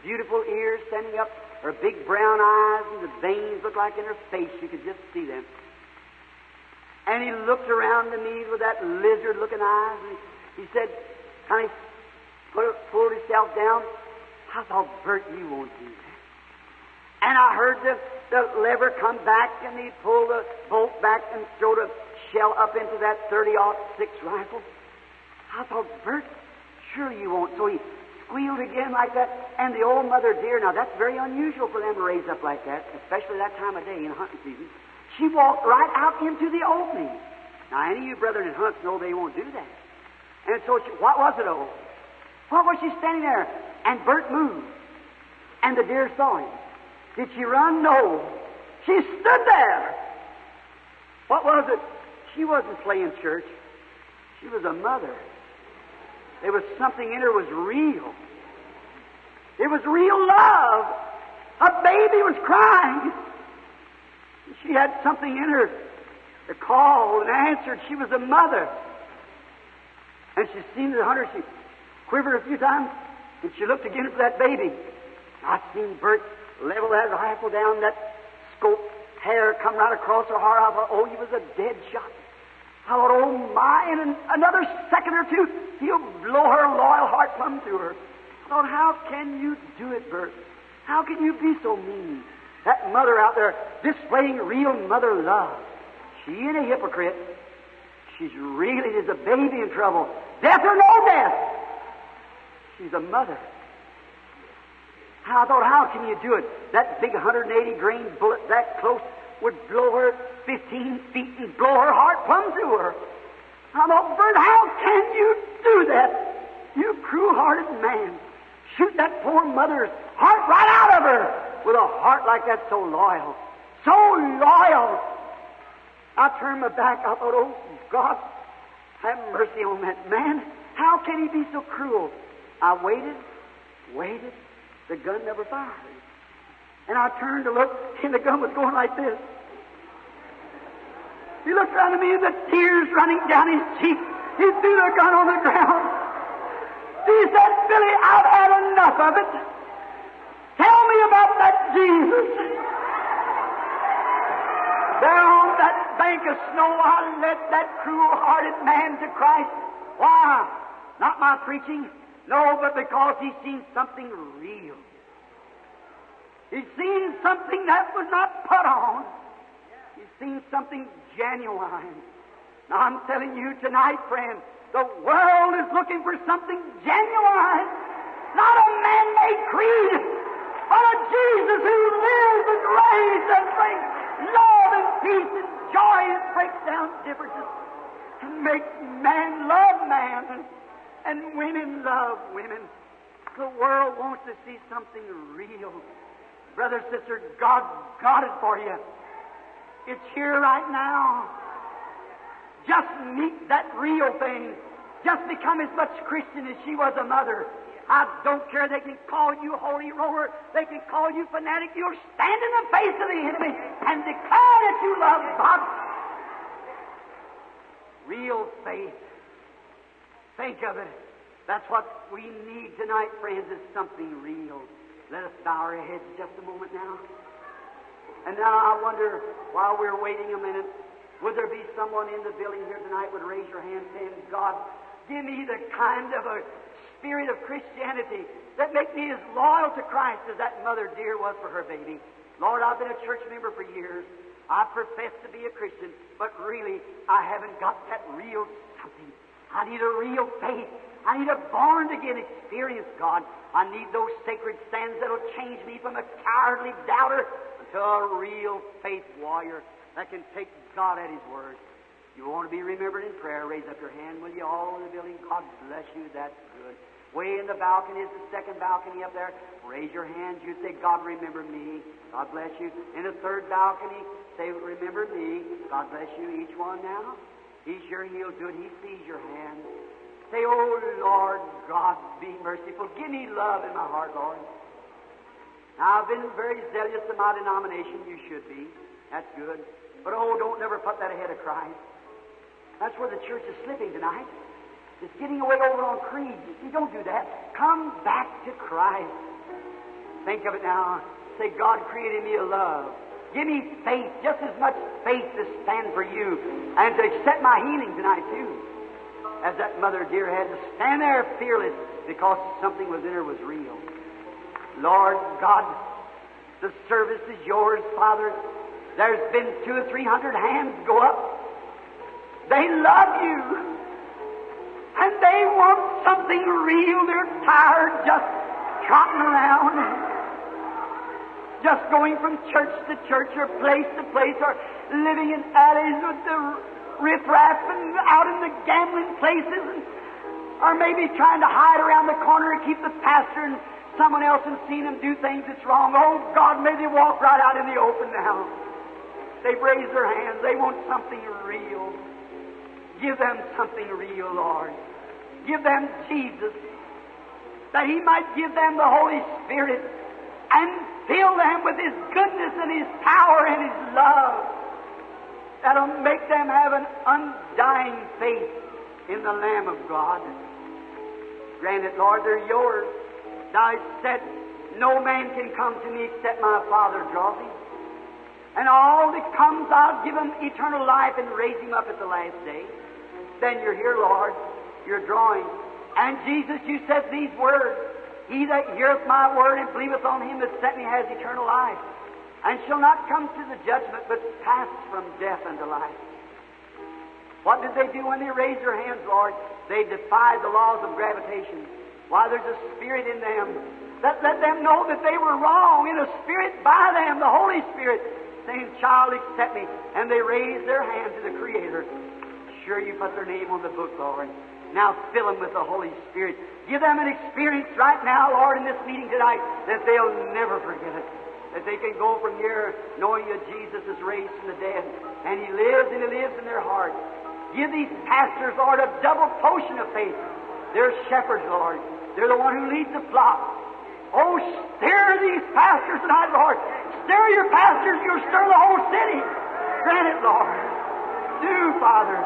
beautiful ears standing up, her big brown eyes, and the veins looked like in her face. You could just see them. And he looked around to me with that lizard looking eyes, and he said, of put, pulled himself down. I thought, Bert, you won't do that. And I heard the, the lever come back, and he pulled the bolt back and throw the shell up into that 30 6 rifle. I thought, Bert, sure you won't. So he squealed again like that. And the old mother deer, now that's very unusual for them to raise up like that, especially that time of day in hunting season. She walked right out into the opening. Now, any of you brethren in hunts know they won't do that. And so, she, what was it, oh? What was she standing there? And Bert moved. And the deer saw him. Did she run? No. She stood there. What was it? She wasn't playing church. She was a mother. There was something in her was real. It was real love. A baby was crying. She had something in her to call and answered. She was a mother. And she seen the hunter. She quivered a few times, and she looked again for that baby. I seen Bert level that rifle down, that scope hair come right across her heart. I thought, oh, he was a dead shot. Thought, oh my, in another second or two, he'll blow her loyal heart plumb through her. I thought, how can you do it, Bert? How can you be so mean? That mother out there displaying real mother love. She ain't a hypocrite. She's really is a baby in trouble. Death or no death. She's a mother. I thought, how can you do it? That big 180 grain bullet that close would blow her 15 feet and blow her heart plumb through her. I thought, Bert, how can you do that? You cruel-hearted man. Shoot that poor mother's heart right out of her with a heart like that so loyal. So loyal. I turned my back. I thought, oh, God, have mercy on that man. How can he be so cruel? I waited, waited. The gun never fired. And I turned to look, and the gun was going like this. He looked around at me, and the tears running down his cheeks. He threw the gun on the ground. He said, Billy, I've had enough of it. Tell me about that Jesus. There on that bank of snow, I led that cruel-hearted man to Christ. Why? Not my preaching. No, but because he's seen something real. He's seen something that was not put on. He's seen something genuine. Now I'm telling you tonight, friend, the world is looking for something genuine. Not a man-made creed, but a Jesus who lives and reigns and brings love and peace and joy and breaks down differences and makes man love man and women love women. The world wants to see something real. Brother, sister, God got it for you. It's here right now. Just meet that real thing. Just become as much Christian as she was a mother. I don't care. They can call you holy roller. They can call you fanatic. You'll stand in the face of the enemy and declare that you love God. Real faith. Think of it. That's what we need tonight, friends, is something real. Let us bow our heads just a moment now. And now I wonder, while we're waiting a minute, would there be someone in the building here tonight would raise your hand saying, God, give me the kind of a spirit of Christianity that make me as loyal to Christ as that mother deer was for her baby. Lord, I've been a church member for years. I profess to be a Christian, but really, I haven't got that real something. I need a real faith. I need a born again experience, God. I need those sacred sands that'll change me from a cowardly doubter to a real faith warrior that can take God at His word. You want to be remembered in prayer, raise up your hand, will you, all in the building? God bless you, that's good. Way in the balcony is the second balcony up there. Raise your hands. You say, God, remember me. God bless you. In the third balcony, say, remember me. God bless you. Each one now. He's sure he'll do it. He sees your hand. Say, Oh Lord God, be merciful. Give me love in my heart, Lord. Now, I've been very zealous in my denomination. You should be. That's good. But oh, don't never put that ahead of Christ. That's where the church is slipping tonight. It's getting away over on creeds. You don't do that. Come back to Christ. Think of it now. Say, God created me a love. Give me faith, just as much faith to stand for you and to accept my healing tonight, too. As that mother deer had to stand there fearless because something within her was real. Lord God, the service is yours, Father. There's been two or three hundred hands go up. They love you. And they want something real. They're tired just trotting around. Just going from church to church or place to place or living in alleys with the riffraff and out in the gambling places. Or maybe trying to hide around the corner and keep the pastor and someone else and seen them do things that's wrong. Oh, God, may they walk right out in the open now. They've raised their hands. They want something real. Give them something real, Lord. Give them Jesus, that He might give them the Holy Spirit and fill them with His goodness and His power and His love. That'll make them have an undying faith in the Lamb of God. Grant it, Lord, they're yours. Thou said, No man can come to me except my Father draws him. And all that comes, I'll give him eternal life and raise him up at the last day. Then you're here, Lord. You're drawing. And Jesus, you said these words He that heareth my word and believeth on him that sent me has eternal life, and shall not come to the judgment, but pass from death unto life. What did they do when they raised their hands, Lord? They defied the laws of gravitation. Why, there's a spirit in them that let them know that they were wrong, in a spirit by them, the Holy Spirit, saying, Child, accept me. And they raised their hand to the Creator. Sure, you put their name on the book, Lord. Now fill them with the Holy Spirit. Give them an experience right now, Lord, in this meeting tonight that they'll never forget it. That they can go from here knowing that Jesus is raised from the dead and He lives and He lives in their heart. Give these pastors, Lord, a double potion of faith. They're shepherds, Lord. They're the one who leads the flock. Oh, stir these pastors tonight, Lord. Stir your pastors. You'll stir the whole city. Grant it, Lord. Do, Father.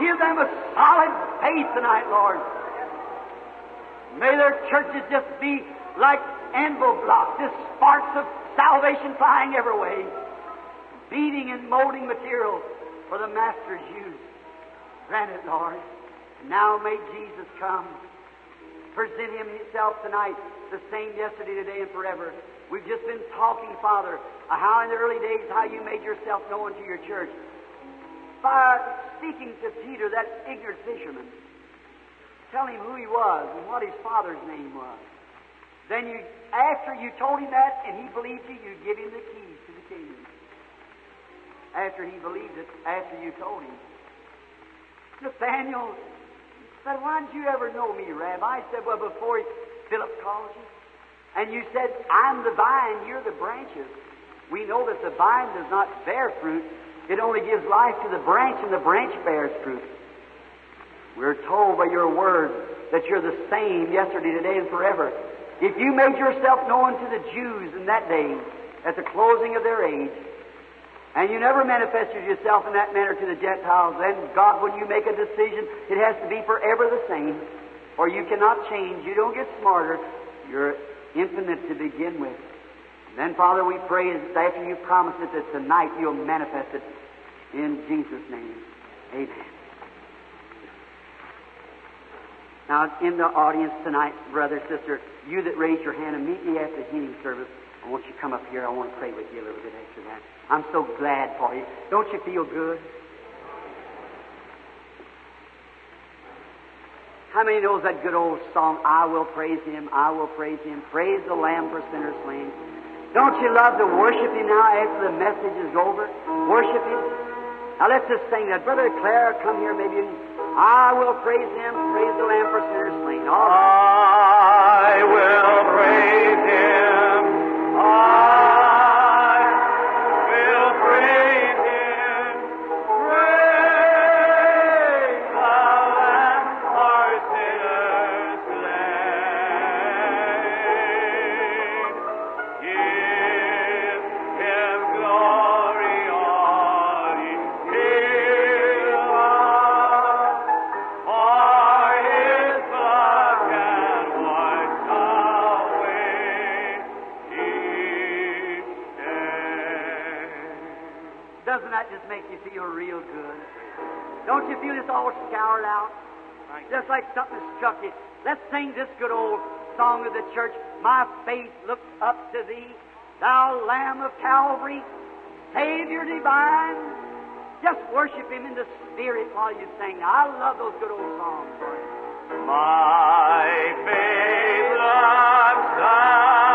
Give them a solid faith tonight, Lord. May their churches just be like anvil block, just sparks of salvation flying every way, beating and molding material for the Master's use. Grant it, Lord. And now may Jesus come. Present Himself tonight, the same yesterday, today, and forever. We've just been talking, Father, how in the early days how you made yourself known to your church by speaking to Peter, that ignorant fisherman, tell him who he was and what his father's name was. Then you, after you told him that and he believed you, you give him the keys to the kingdom. After he believed it, after you told him. Nathaniel said, Why didn't you ever know me, Rabbi? I said, Well, before Philip called you. And you said, I'm the vine, you're the branches. We know that the vine does not bear fruit it only gives life to the branch, and the branch bears fruit. We're told by your word that you're the same yesterday, today, and forever. If you made yourself known to the Jews in that day, at the closing of their age, and you never manifested yourself in that manner to the Gentiles, then God, when you make a decision, it has to be forever the same, or you cannot change. You don't get smarter. You're infinite to begin with. And Then, Father, we pray that after you promised it that tonight you'll manifest it in Jesus' name. Amen. Now, in the audience tonight, brother, sister, you that raised your hand immediately after the healing service, I want you to come up here. I want to pray with you a little bit after that. I'm so glad for you. Don't you feel good? How many knows that good old song, I will praise him, I will praise him, praise the Lamb for sinners slain? Don't you love to worship Him now after the message is over? Worship Him. Now let's just sing that. Brother Clare, come here maybe. I will praise Him, praise the Lamb for sinners slain. All right. I will all scoured out? Just like something struck you. Let's sing this good old song of the church. My faith looks up to thee, thou Lamb of Calvary, Savior divine. Just worship Him in the Spirit while you sing. I love those good old songs. My faith looks up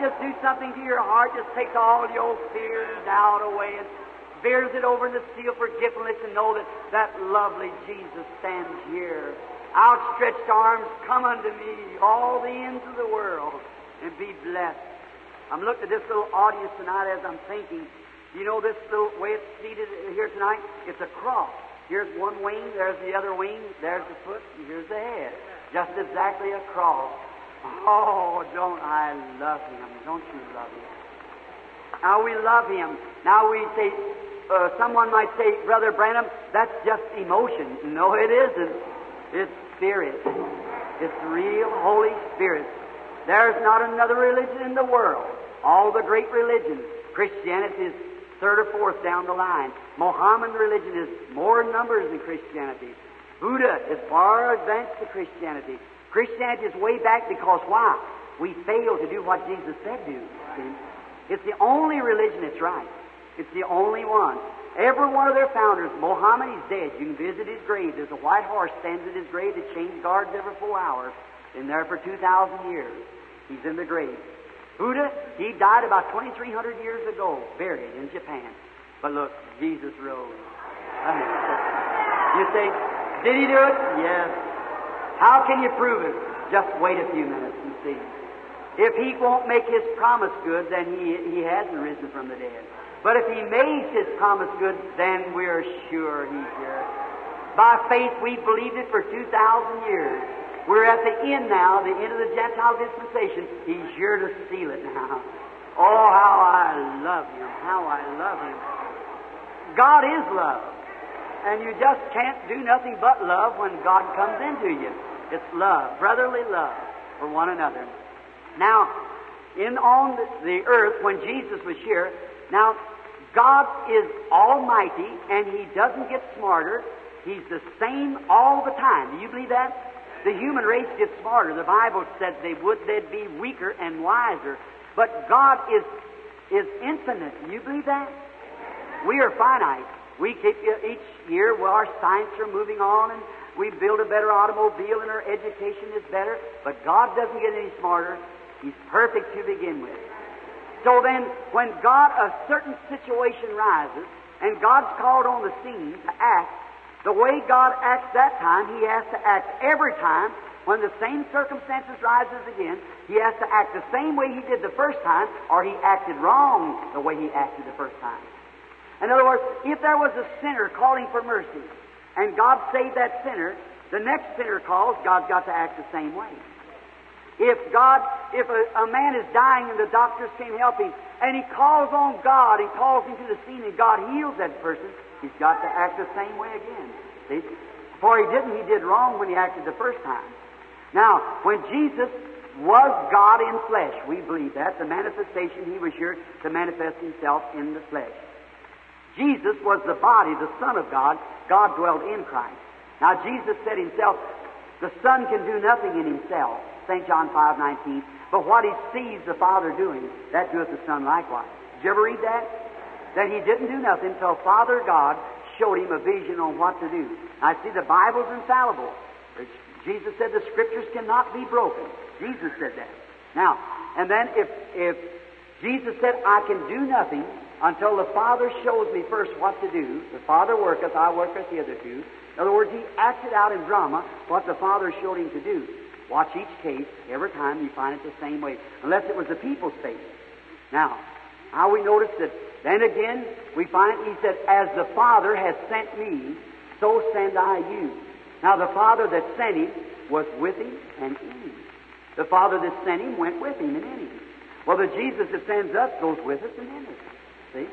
just do something to your heart? Just takes all your fear and doubt away and bears it over in the seal forgiveness and know that that lovely Jesus stands here. Outstretched arms, come unto me, all the ends of the world, and be blessed. I'm looking at this little audience tonight as I'm thinking. You know this little way it's seated here tonight? It's a cross. Here's one wing, there's the other wing, there's the foot, and here's the head. Just exactly a cross. Oh, don't I love him? Don't you love him? Now we love him. Now we say, uh, someone might say, Brother Branham, that's just emotion. No, it isn't. It's spirit. It's real Holy Spirit. There's not another religion in the world. All the great religions, Christianity is third or fourth down the line. Mohammedan religion is more in numbers than Christianity. Buddha is far advanced to Christianity. Christianity is way back because why? We fail to do what Jesus said to do. See? It's the only religion that's right. It's the only one. Every one of their founders, Mohammed, is dead. You can visit his grave. There's a white horse stands at his grave that changes guards every four hours. Been there for 2,000 years. He's in the grave. Buddha, he died about 2,300 years ago, buried in Japan. But look, Jesus rose. You say, did he do it? Yes. How can you prove it? Just wait a few minutes and see. If he won't make his promise good, then he, he hasn't risen from the dead. But if he makes his promise good, then we're sure he's here. By faith, we've believed it for 2,000 years. We're at the end now, the end of the Gentile dispensation. He's here to seal it now. Oh, how I love him. How I love him. God is love. And you just can't do nothing but love when God comes into you. It's love, brotherly love for one another. Now, in on the earth when Jesus was here, now God is almighty and he doesn't get smarter. He's the same all the time. Do you believe that? The human race gets smarter. The Bible said they would they'd be weaker and wiser. But God is is infinite. Do you believe that? We are finite. We keep each year well, our science are moving on and we build a better automobile and our education is better, but God doesn't get any smarter. He's perfect to begin with. So then, when God, a certain situation rises, and God's called on the scene to act, the way God acts that time, He has to act every time. When the same circumstances rises again, He has to act the same way He did the first time, or He acted wrong the way He acted the first time. In other words, if there was a sinner calling for mercy, and God saved that sinner, the next sinner calls, God's got to act the same way. If God, if a, a, man is dying and the doctors can't help him, and he calls on God and calls him to the scene and God heals that person, he's got to act the same way again. See? For he didn't, he did wrong when he acted the first time. Now, when Jesus was God in flesh. We believe that. The manifestation, He was here to manifest Himself in the flesh. Jesus was the body, the Son of God. God dwelt in Christ. Now, Jesus said Himself, the Son can do nothing in Himself. St. John 5 19. But what He sees the Father doing, that doeth the Son likewise. Did you ever read that? That He didn't do nothing until Father God showed Him a vision on what to do. I see the Bible's infallible. Jesus said the Scriptures cannot be broken. Jesus said that. Now, and then if, if Jesus said, I can do nothing until the Father shows me first what to do, the Father worketh, I worketh hitherto. In other words, he acted out in drama what the Father showed him to do. Watch each case. Every time you find it the same way, unless it was the people's faith. Now, how we notice that then again we find he said, As the Father has sent me, so send I you. Now the Father that sent him was with him and in him. The Father that sent him went with him and in him. Well, the Jesus that sends us goes with us and in us. See?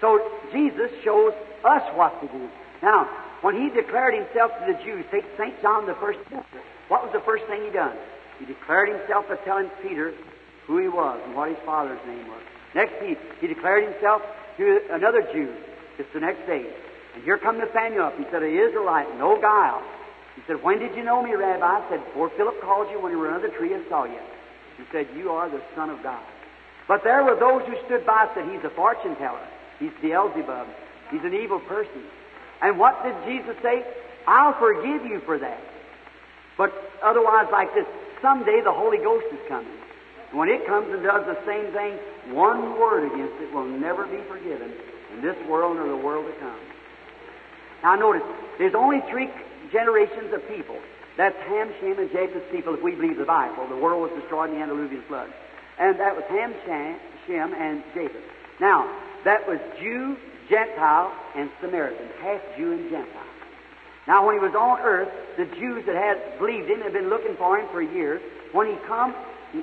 So Jesus shows us what to do. Now, when he declared himself to the Jews, take St. John the first chapter, what was the first thing he done? He declared himself by telling Peter who he was and what his father's name was. Next, he, he declared himself to another Jew just the next day. And here come Nathaniel up. He said, An Israelite, no guile. He said, When did you know me, Rabbi? I said, Before Philip called you when you were under the tree, I saw you. He said, You are the Son of God. But there were those who stood by and said, He's a fortune teller. He's Beelzebub. He's an evil person. And what did Jesus say? I'll forgive you for that. But otherwise, like this, someday the Holy Ghost is coming. And when it comes and does the same thing, one word against it will never be forgiven in this world or the world to come. Now notice, there's only three generations of people. That's Ham, Shem, and Japheth's people, if we believe the Bible. The world was destroyed in the Antediluvian flood. And that was Ham, Shem, and Japheth. Now, that was Jew, Gentile, and Samaritan, half Jew and Gentile. Now, when he was on earth, the Jews that had believed him had been looking for him for years. When he come,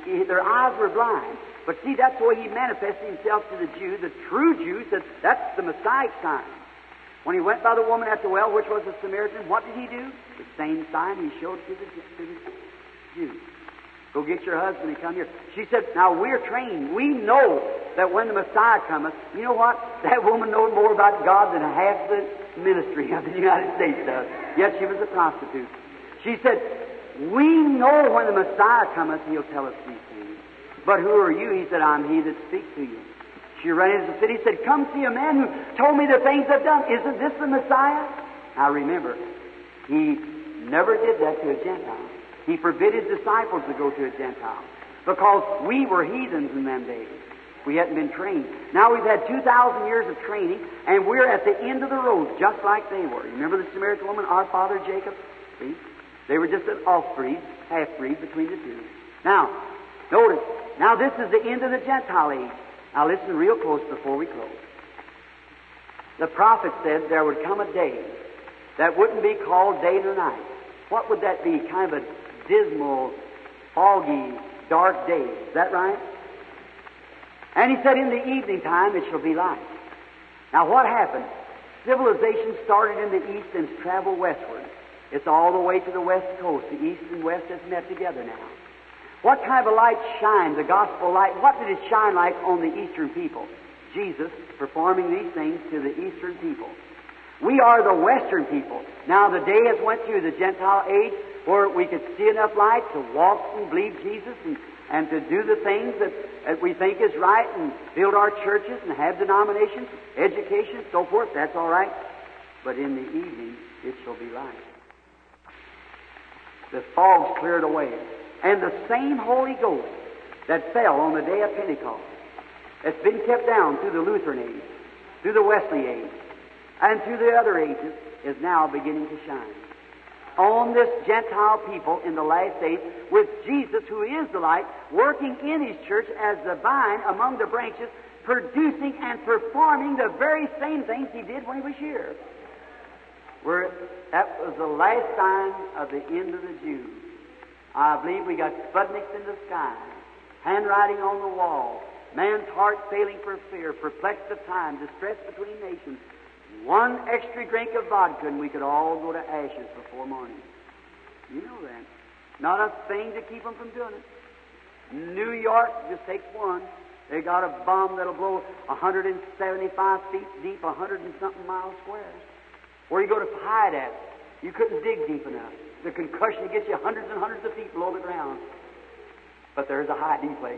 their eyes were blind. But see, that's the way he manifested himself to the Jews. The true Jews said, that's the Messiah sign. When he went by the woman at the well, which was a Samaritan, what did he do? The same sign he showed to the, to the Jews. Go get your husband and come here. She said, Now we're trained. We know that when the Messiah cometh, you know what? That woman knows more about God than half the ministry of the United States does. Yet she was a prostitute. She said, We know when the Messiah cometh, he'll tell us these things. But who are you? He said, I'm he that speaks to you. She ran into the city, and said, Come see a man who told me the things I've done. Isn't this the Messiah? Now remember, he never did that to a Gentile. He forbid his disciples to go to a Gentile because we were heathens in them days. We hadn't been trained. Now we've had 2,000 years of training, and we're at the end of the road, just like they were. Remember the Samaritan woman, our father Jacob? See? They were just an off-breed, half-breed between the two. Now, notice, now this is the end of the Gentile age. Now listen real close before we close. The prophet said there would come a day that wouldn't be called day nor night. What would that be? Kind of a dismal, foggy, dark day. Is that right? And he said, In the evening time it shall be light. Now what happened? Civilization started in the east and traveled westward. It's all the way to the west coast. The east and west has met together now. What kind of a light shined? The gospel light. What did it shine like on the eastern people? Jesus performing these things to the eastern people. We are the western people. Now the day has went through the Gentile age where we could see enough light to walk and believe Jesus and, and to do the things that, that we think is right and build our churches and have denominations, education, so forth. That's all right. But in the evening it shall be light. The fog's cleared away. And the same Holy Ghost that fell on the day of Pentecost, that's been kept down through the Lutheran age, through the Wesley age, and through the other ages, is now beginning to shine. On this Gentile people in the last days, with Jesus, who is the light, working in His church as the vine among the branches, producing and performing the very same things He did when He was here. Where that was the last sign of the end of the Jews. I believe we got Sputniks in the sky, handwriting on the wall, man's heart failing for fear, perplexed of time, distress between nations. One extra drink of vodka and we could all go to ashes before morning. You know that. Not a thing to keep them from doing it. New York, just take one. They got a bomb that'll blow 175 feet deep, 100 and something miles square. Where you go to hide at? You couldn't dig deep enough. The concussion gets you hundreds and hundreds of feet below the ground. But there's a hiding place.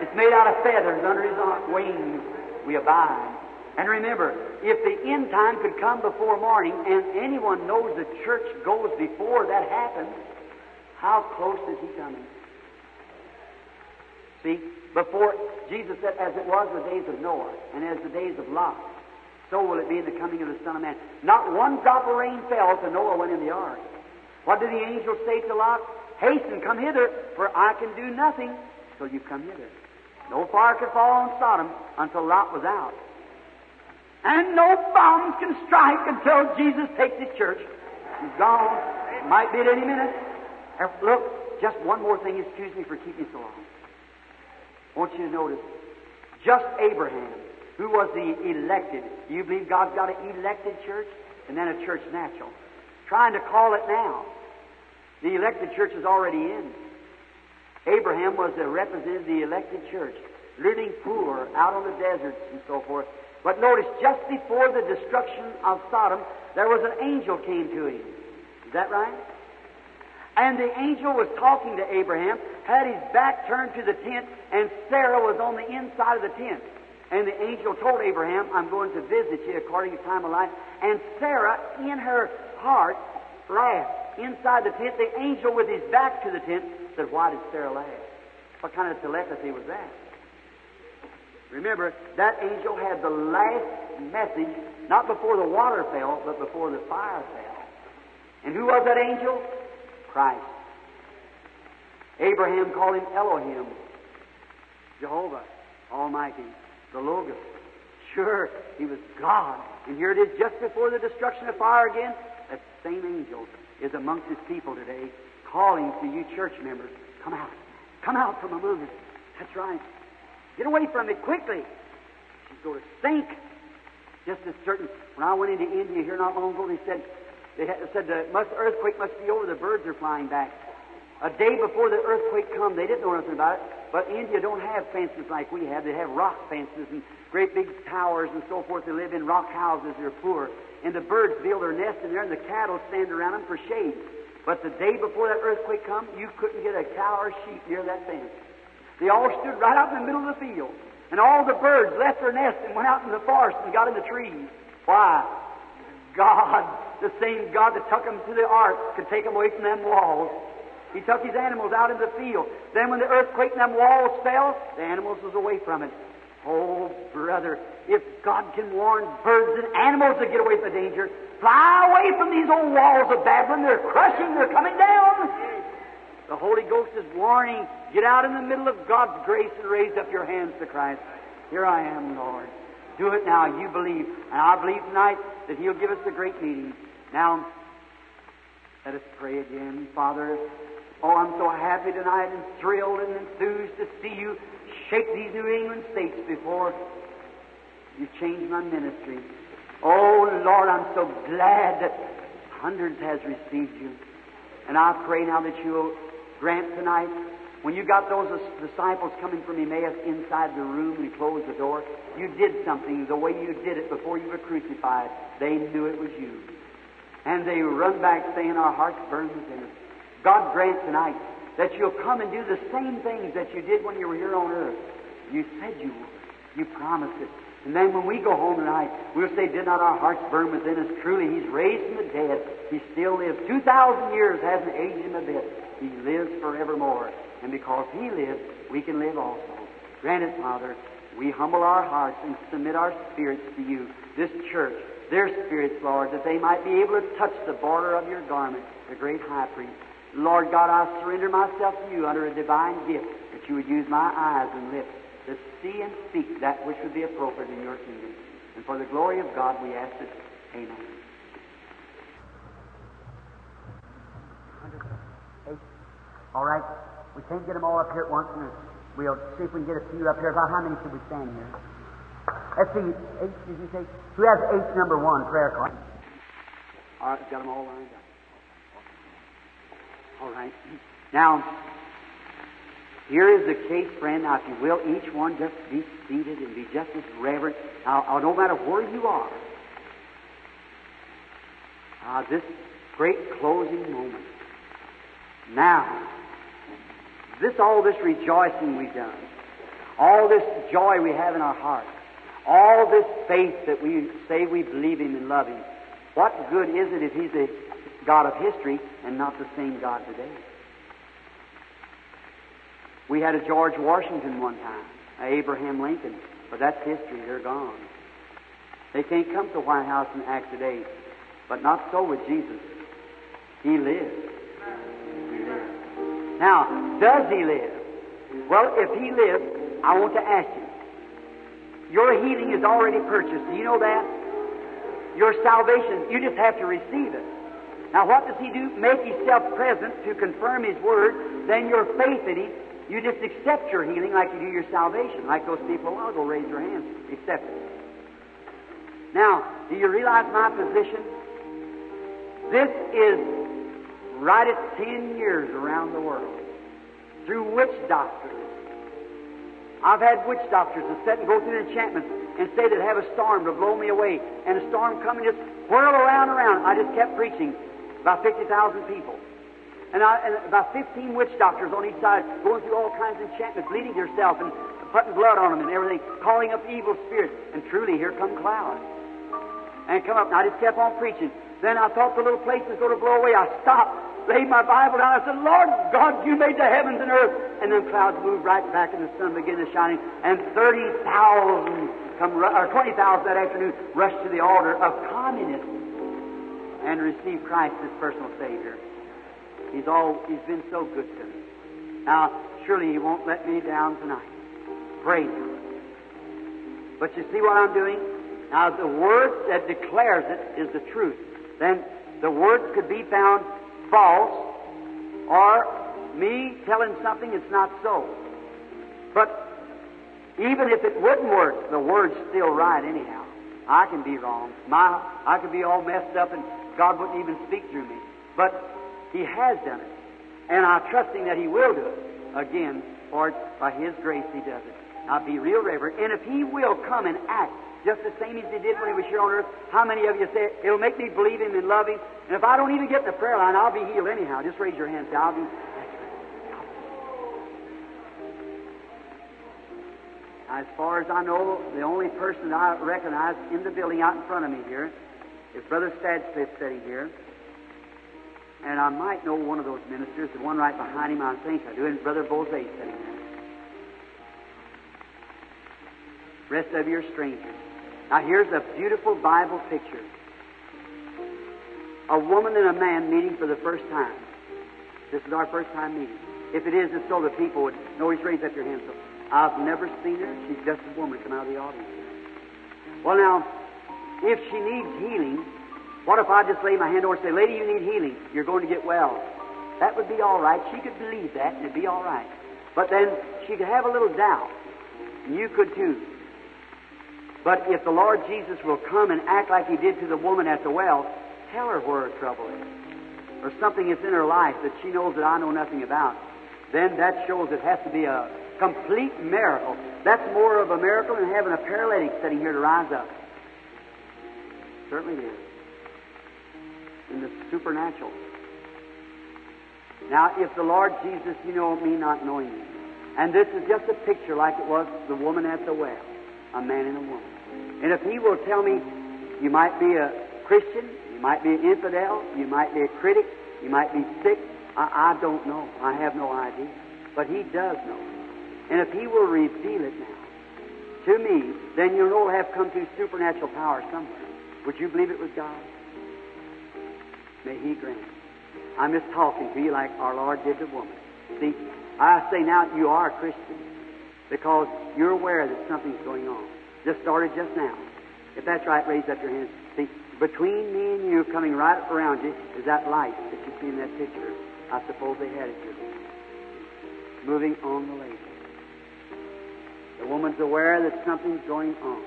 It's made out of feathers under his wings. We abide. And remember, if the end time could come before morning, and anyone knows the church goes before that happens, how close is he coming? See, before Jesus said, as it was the days of Noah, and as the days of Lot, so will it be in the coming of the Son of Man. Not one drop of rain fell till Noah went in the ark. What did the angel say to Lot? Hasten, come hither, for I can do nothing till you come hither. No fire could fall on Sodom until Lot was out. And no bombs can strike until Jesus takes his church. He's gone. Might be at any minute. Look, just one more thing. Excuse me for keeping so long. I want you to notice. Just Abraham, who was the elected. Do you believe God's got an elected church? And then a church natural. Trying to call it now. The elected church is already in. Abraham was a representative of the elected church, living poor out on the deserts and so forth. But notice, just before the destruction of Sodom, there was an angel came to him. Is that right? And the angel was talking to Abraham, had his back turned to the tent, and Sarah was on the inside of the tent. And the angel told Abraham, I'm going to visit you according to time of life. And Sarah, in her heart, laughed. Inside the tent, the angel with his back to the tent said, Why did Sarah laugh? What kind of telepathy was that? Remember, that angel had the last message, not before the water fell, but before the fire fell. And who was that angel? Christ. Abraham called him Elohim, Jehovah Almighty, the Logos. Sure, he was God. And here it is just before the destruction of fire again. That same angel is amongst his people today, calling to you church members, come out. Come out from among us. That's right. Get away from it quickly. She's going to sink. Just as certain. When I went into India here not long ago, they said they had, said the must, earthquake must be over. The birds are flying back. A day before the earthquake come, they didn't know nothing about it. But India don't have fences like we have. They have rock fences and great big towers and so forth. They live in rock houses. They're poor. And the birds build their nests in there, and the cattle stand around them for shade. But the day before that earthquake come, you couldn't get a cow or sheep near that fence. They all stood right out in the middle of the field. And all the birds left their nest and went out in the forest and got in the trees. Why? God, the same God that took them to the ark, could take them away from them walls. He took his animals out in the field. Then when the earthquake and them walls fell, the animals was away from it. Oh, brother, if God can warn birds and animals to get away from the danger, fly away from these old walls of Babylon. They're crushing, they're coming down. The Holy Ghost is warning. Get out in the middle of God's grace and raise up your hands to Christ. Here I am, Lord. Do it now. You believe. And I believe tonight that He'll give us a great meeting. Now, let us pray again. Father, oh, I'm so happy tonight and thrilled and enthused to see you shake these New England states before you change my ministry. Oh, Lord, I'm so glad that hundreds has received you. And I pray now that you'll grant tonight, when you got those disciples coming from Emmaus inside the room and closed the door, you did something the way you did it before you were crucified. They knew it was you. And they run back saying, Our hearts burn within us. God grant tonight that you'll come and do the same things that you did when you were here on earth. You said you would. You promised it. And then when we go home tonight, we'll say, Did not our hearts burn within us? Truly, He's raised from the dead. He still lives. Two thousand years hasn't aged Him a bit. He lives forevermore. And because He lives, we can live also. Grant it, Father. We humble our hearts and submit our spirits to you. This church, their spirits, Lord, that they might be able to touch the border of your garment, the great high priest. Lord God, I surrender myself to you under a divine gift that you would use my eyes and lips to see and speak that which would be appropriate in your kingdom. And for the glory of God, we ask it. Amen. All right. We can't get them all up here at once, and we'll see if we can get a few up here. About how many should we stand here? Let's see. H, did you say? Who has H number one prayer card? All right, got them all lined up. All right. Now, Here is the case, friend. Now, if you will, each one just be seated and be just as reverent. Now, uh, no matter where you are, uh, this great closing moment. Now, this all this rejoicing we've done, all this joy we have in our hearts, all this faith that we say we believe Him and love Him, what good is it if He's the God of history and not the same God today? We had a George Washington one time, a Abraham Lincoln, but that's history. They're gone. They can't come to the White House and act today, but not so with Jesus. He lives. Now, does he live? Well, if he lives, I want to ask you. Your healing is already purchased. Do you know that? Your salvation, you just have to receive it. Now, what does he do? Make himself present to confirm his word. Then your faith in him, you just accept your healing like you do your salvation. Like those people while ago raise their hands. Accept it. Now, do you realize my position? This is right at 10 years around the world through witch doctors. I've had witch doctors that sit and go through enchantments and say that have a storm to blow me away, and a storm coming just whirl around and around. I just kept preaching about 50,000 people. And, I, and about 15 witch doctors on each side going through all kinds of enchantments, bleeding yourself and putting blood on them and everything, calling up evil spirits. And truly, here come clouds. And come up, and I just kept on preaching. Then I thought the little place was going to blow away. I stopped, laid my Bible down. I said, Lord God, you made the heavens and earth. And then clouds moved right back, and the sun began to shine. And 30,000 come, or 20,000 that afternoon rushed to the altar of communism and received Christ as personal Savior. He's all He's been so good to me. Now, surely He won't let me down tonight. Praise Him. But you see what I'm doing? Now, the word that declares it is the truth. Then the word could be found false or me telling something that's not so. But even if it wouldn't work, the word's still right anyhow. I can be wrong. My, I could be all messed up and God wouldn't even speak through me. But He has done it. And I'm trusting that He will do it. Again, for by His grace He does it. Now be real reverent. And if He will come and act just the same as He did when He was here on earth, how many of you say, it'll make me believe Him and love Him? And if I don't even get in the prayer line, I'll be healed anyhow. Just raise your hand. Say, I'll be. As far as I know, the only person I recognize in the building out in front of me here is Brother Stadsklev sitting here. And I might know one of those ministers, the one right behind him, I think I do, and Brother Boze sitting there. rest of you are strangers. Now here's a beautiful Bible picture. A woman and a man meeting for the first time. This is our first time meeting. If it is, it's so the people would notice, raise up your hands. I've never seen her. She's just a woman come out of the audience. Well, now, if she needs healing, what if I just lay my hand over and say, Lady, you need healing. You're going to get well. That would be all right. She could believe that, and it'd be all right. But then she could have a little doubt. You could too. But if the Lord Jesus will come and act like He did to the woman at the well, tell her where her trouble is. Or something that's in her life that she knows that I know nothing about. Then that shows it has to be a complete miracle. That's more of a miracle than having a paralytic sitting here to rise up. Certainly is. In the supernatural. Now, if the Lord Jesus, you know me not knowing you, and this is just a picture like it was the woman at the well, a man and a woman. And if He will tell me, you might be a Christian, you might be an infidel, you might be a critic, you might be sick, I, I don't know. I have no idea. But He does know. And if He will reveal it now to me, then you'll know have come through supernatural power somewhere. Would you believe it was God? May He grant. I'm just talking to you like our Lord did the woman. See, I say now you are a Christian because you're aware that something's going on. Just started just now. If that's right, raise up your hands. See, between me and you, coming right around you, is that light that you see in that picture. I suppose they had it here. Moving on the lady. The woman's aware that something's going on.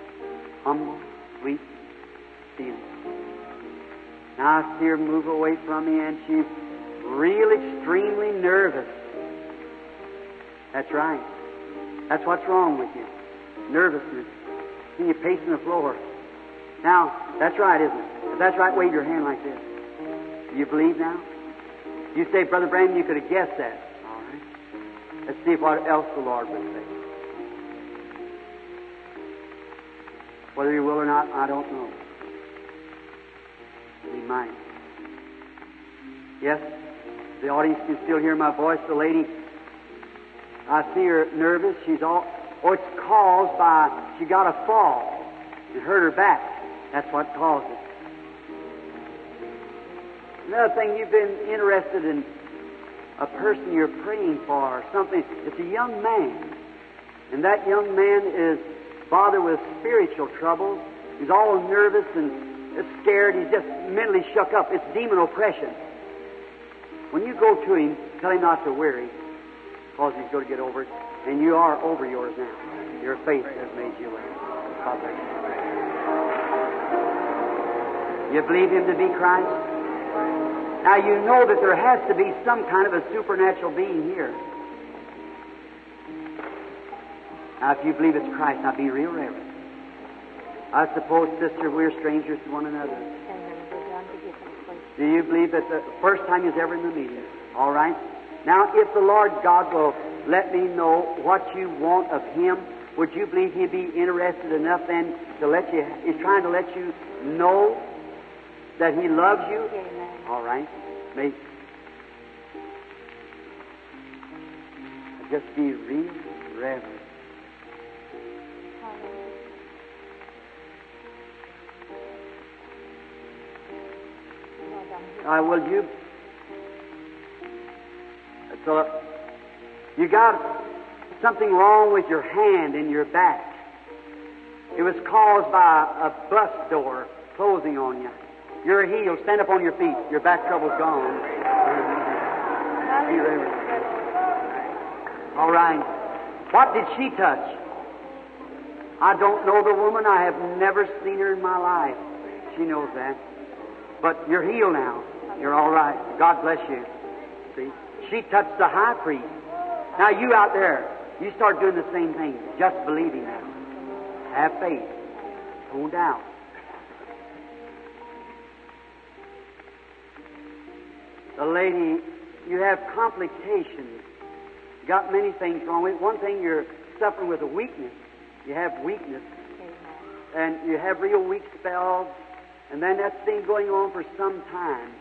Humble, sweet feeling. Now I see her move away from me, and she's real extremely nervous. That's right. That's what's wrong with you. Nervousness. And you're pacing the floor. Now, that's right, isn't it? If that's right, wave your hand like this. Do you believe now? You say, Brother Branham, you could have guessed that. All right. Let's see what else the Lord would say. Whether He will or not, I don't know. He might. Yes, the audience can still hear my voice. The lady, I see her nervous. She's all, oh, it's caused by, she got a fall and hurt her back. That's what caused it. Another thing, you've been interested in a person you're praying for, or something. It's a young man. And that young man is bothered with spiritual troubles. He's all nervous and scared. He's just mentally shook up. It's demon oppression. When you go to him, tell him not to worry, because he's going to get over it. And you are over yours now. Your faith has made you well. God bless you. You believe him to be Christ? Now you know that there has to be some kind of a supernatural being here. Now, if you believe it's Christ, now be real reverent. I suppose, sister, we're strangers to one another. Do you believe that the first time is ever in the meeting? All right. Now, if the Lord God will let me know what you want of Him, would you believe He'd be interested enough then to let you? He's trying to let you know that He loves you. All right. May just be real reverent. Uh, will you? So, you got something wrong with your hand and your back. It was caused by a bus door closing on you. You're healed. Stand up on your feet. Your back trouble's gone. All right. What did she touch? I don't know the woman. I have never seen her in my life. She knows that. But you're healed now. You're all right. God bless you. See? She touched the high priest. Now you out there, you start doing the same thing. Just believing now. Have faith. Don't doubt. The lady, you have complications. You got many things wrong with it. One thing, you're suffering with a weakness. You have weakness. And you have real weak spells. And then that's been going on for some time,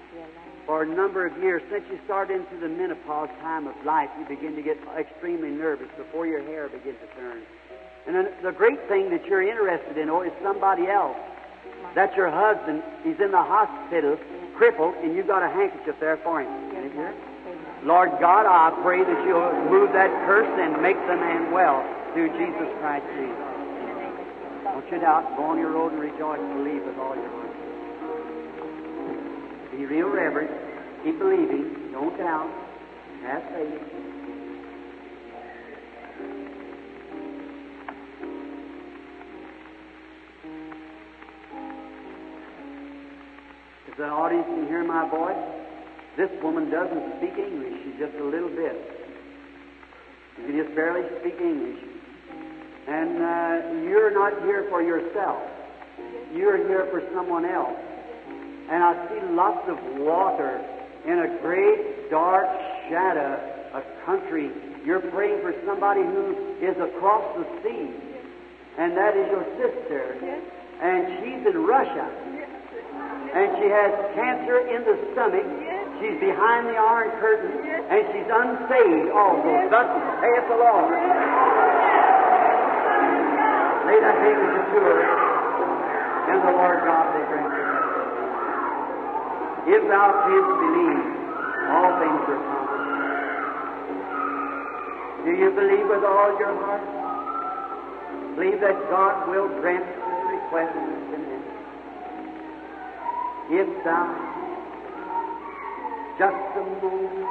for a number of years. Since you start into the menopause time of life, you begin to get extremely nervous before your hair begins to turn. And then the great thing that you're interested in, oh, is somebody else. That's your husband. He's in the hospital, crippled, and you've got a handkerchief there for him. Lord God, I pray that you'll move that curse and make the man well through Jesus Christ's name. Don't you doubt. Go on your road and rejoice. Believe with all your heart. Be real reverent. Keep believing. Don't doubt. Have faith. If the audience can hear my voice, this woman doesn't speak English. She's just a little bit. You can just barely speak English. And uh, you're not here for yourself. You're here for someone else. And I see lots of water in a great dark shadow, a country. You're praying for somebody who is across the sea. And that is your sister. And she's in Russia. And she has cancer in the stomach. She's behind the Iron Curtain. And she's unsaved oh, also. Thus saith the Lord. Lay that handkerchief to her. And the Lord God grant her. If thou canst believe, all things are possible. Do you believe with all your heart? Believe that God will grant the request tonight. If thou, just a moment,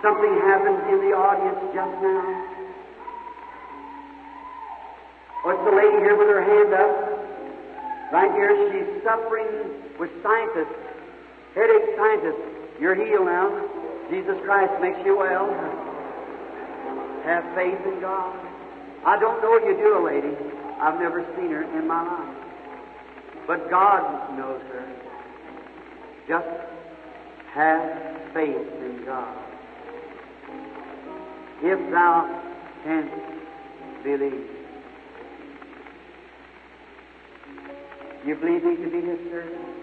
something happened in the audience just now. What's the lady here with her hand up? Right here, she's suffering with sinusitis, headache sinusitis. You're healed now. Jesus Christ makes you well. Have faith in God. I don't know what you do, a lady. I've never seen her in my life. But God knows her. Just have faith in God. If thou canst believe. You believe me to be his servant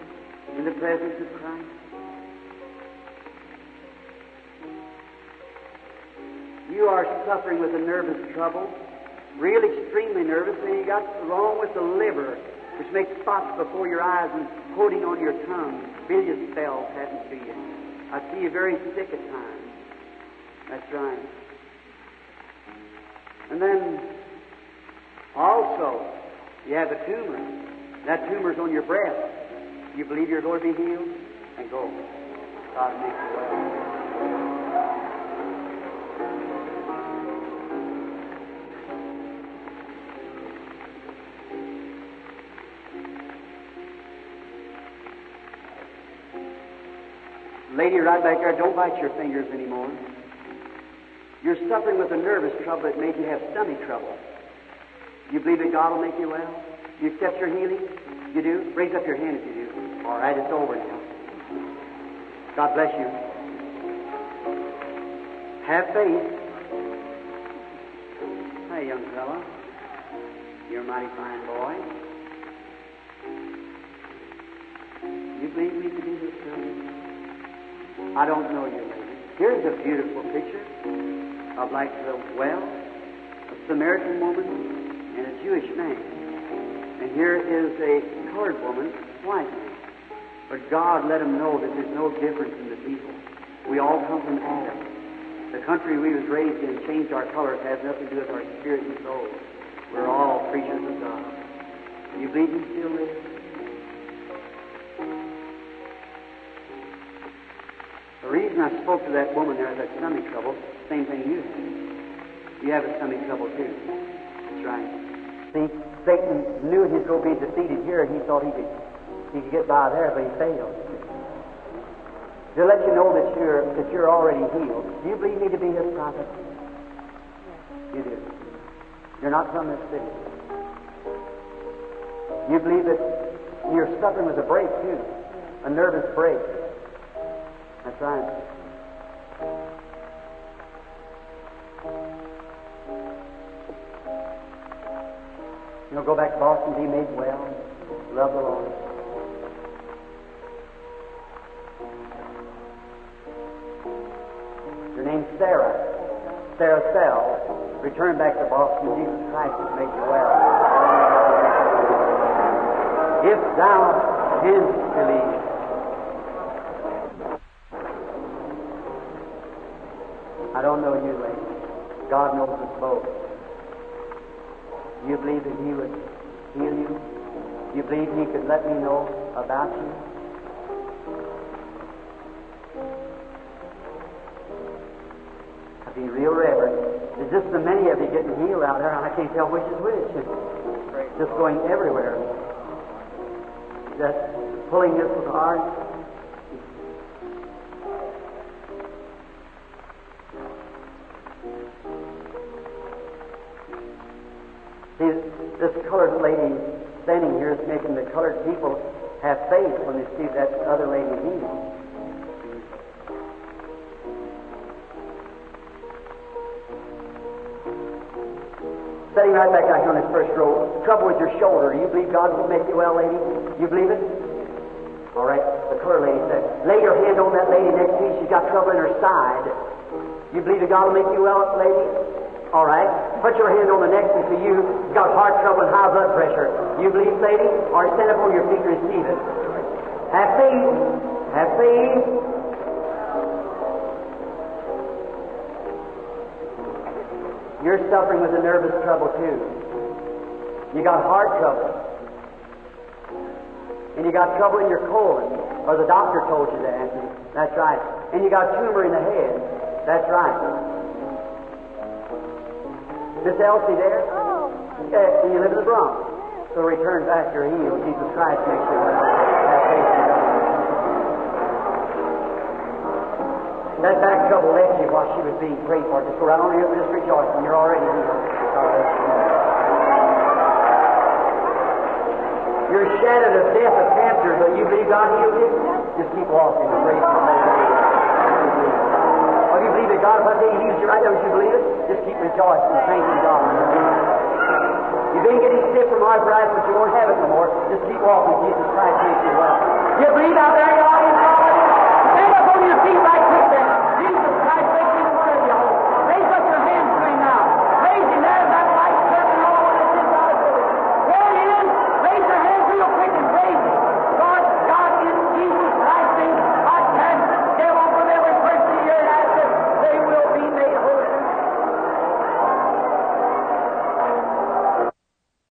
in the presence of Christ? You are suffering with a nervous trouble, real extremely nervous, and you got wrong with the liver, which makes spots before your eyes and coating on your tongue. Bilious spells happen to you. I see you very sick at times. That's right. And then also, you have a tumor. That tumor's on your breast. You believe you're going to be healed? And go. God make you well. Lady right back there, don't bite your fingers anymore. You're suffering with a nervous trouble that made you have stomach trouble. You believe that God will make you well? You accept your healing? You do? Raise up your hand if you do. All right, it's over now. God bless you. Have faith. Hey, young fellow. You're a mighty fine boy. You believe me to be his son? I don't know you, lady. Here's a beautiful picture of like the well, a Samaritan woman and a Jewish man. And here is a colored woman, white man. But God let them know that there's no difference in the people. We all come from Adam. The country we was raised in changed our colors has nothing to do with our spirit and soul. We're all creatures of God. You believe He still lives? The reason I spoke to that woman there that stomach trouble, same thing you have. You have a stomach trouble too. That's right. See, Satan knew going to be defeated here, he thought he could he could get by there, but he failed. To let you know that you're that you're already healed. Do you believe me to be his prophet? Yes. You do. You're not from this city. You believe that you're suffering with a break too, a nervous break. That's right. You'll go back to Boston, be made well, love the Lord. Your name's Sarah. Sarah Sells. Return back to Boston. Jesus Christ has made you well. If thou canst believe. I don't know you, lady. God knows us both. You believe that He would heal you? You believe He could let me know about you? There, and I can't tell which is which. It's just going everywhere. Just pulling this with hard. See, this colored lady standing here is making the colored people have faith when they see that other lady healed. Right back out here on this first row, trouble with your shoulder. Do You believe God will make you well, lady? You believe it? All right. The colored lady said, lay your hand on that lady next to you. She's got trouble in her side. You believe that God will make you well, lady? All right. Put your hand on the next one to you. You've got heart trouble and high blood pressure. You believe, lady? Or stand up on your feet and receive it. Have faith. Have faith. You're suffering with a nervous trouble too. You got heart trouble. And you got trouble in your colon, or the doctor told you that. That's right. And you got tumor in the head. That's right. Miss Elsie there? Oh. Yeah, you live in the Bronx. So return back, you're healed. Jesus Christ makes you well. God. That trouble left you while she was being prayed for. Just go right on here and just rejoice when you're already healed. You. You're shattered of death of cancer, but you believe God healed you? Just keep walking and praise Him. Oh, you believe that God, if I say He heals you right now, would you believe it? Just keep rejoicing and thanking God. You've been getting stiff from arthritis, but you won't have it no more. Just keep walking. Jesus Christ makes you well. You believe out there, God?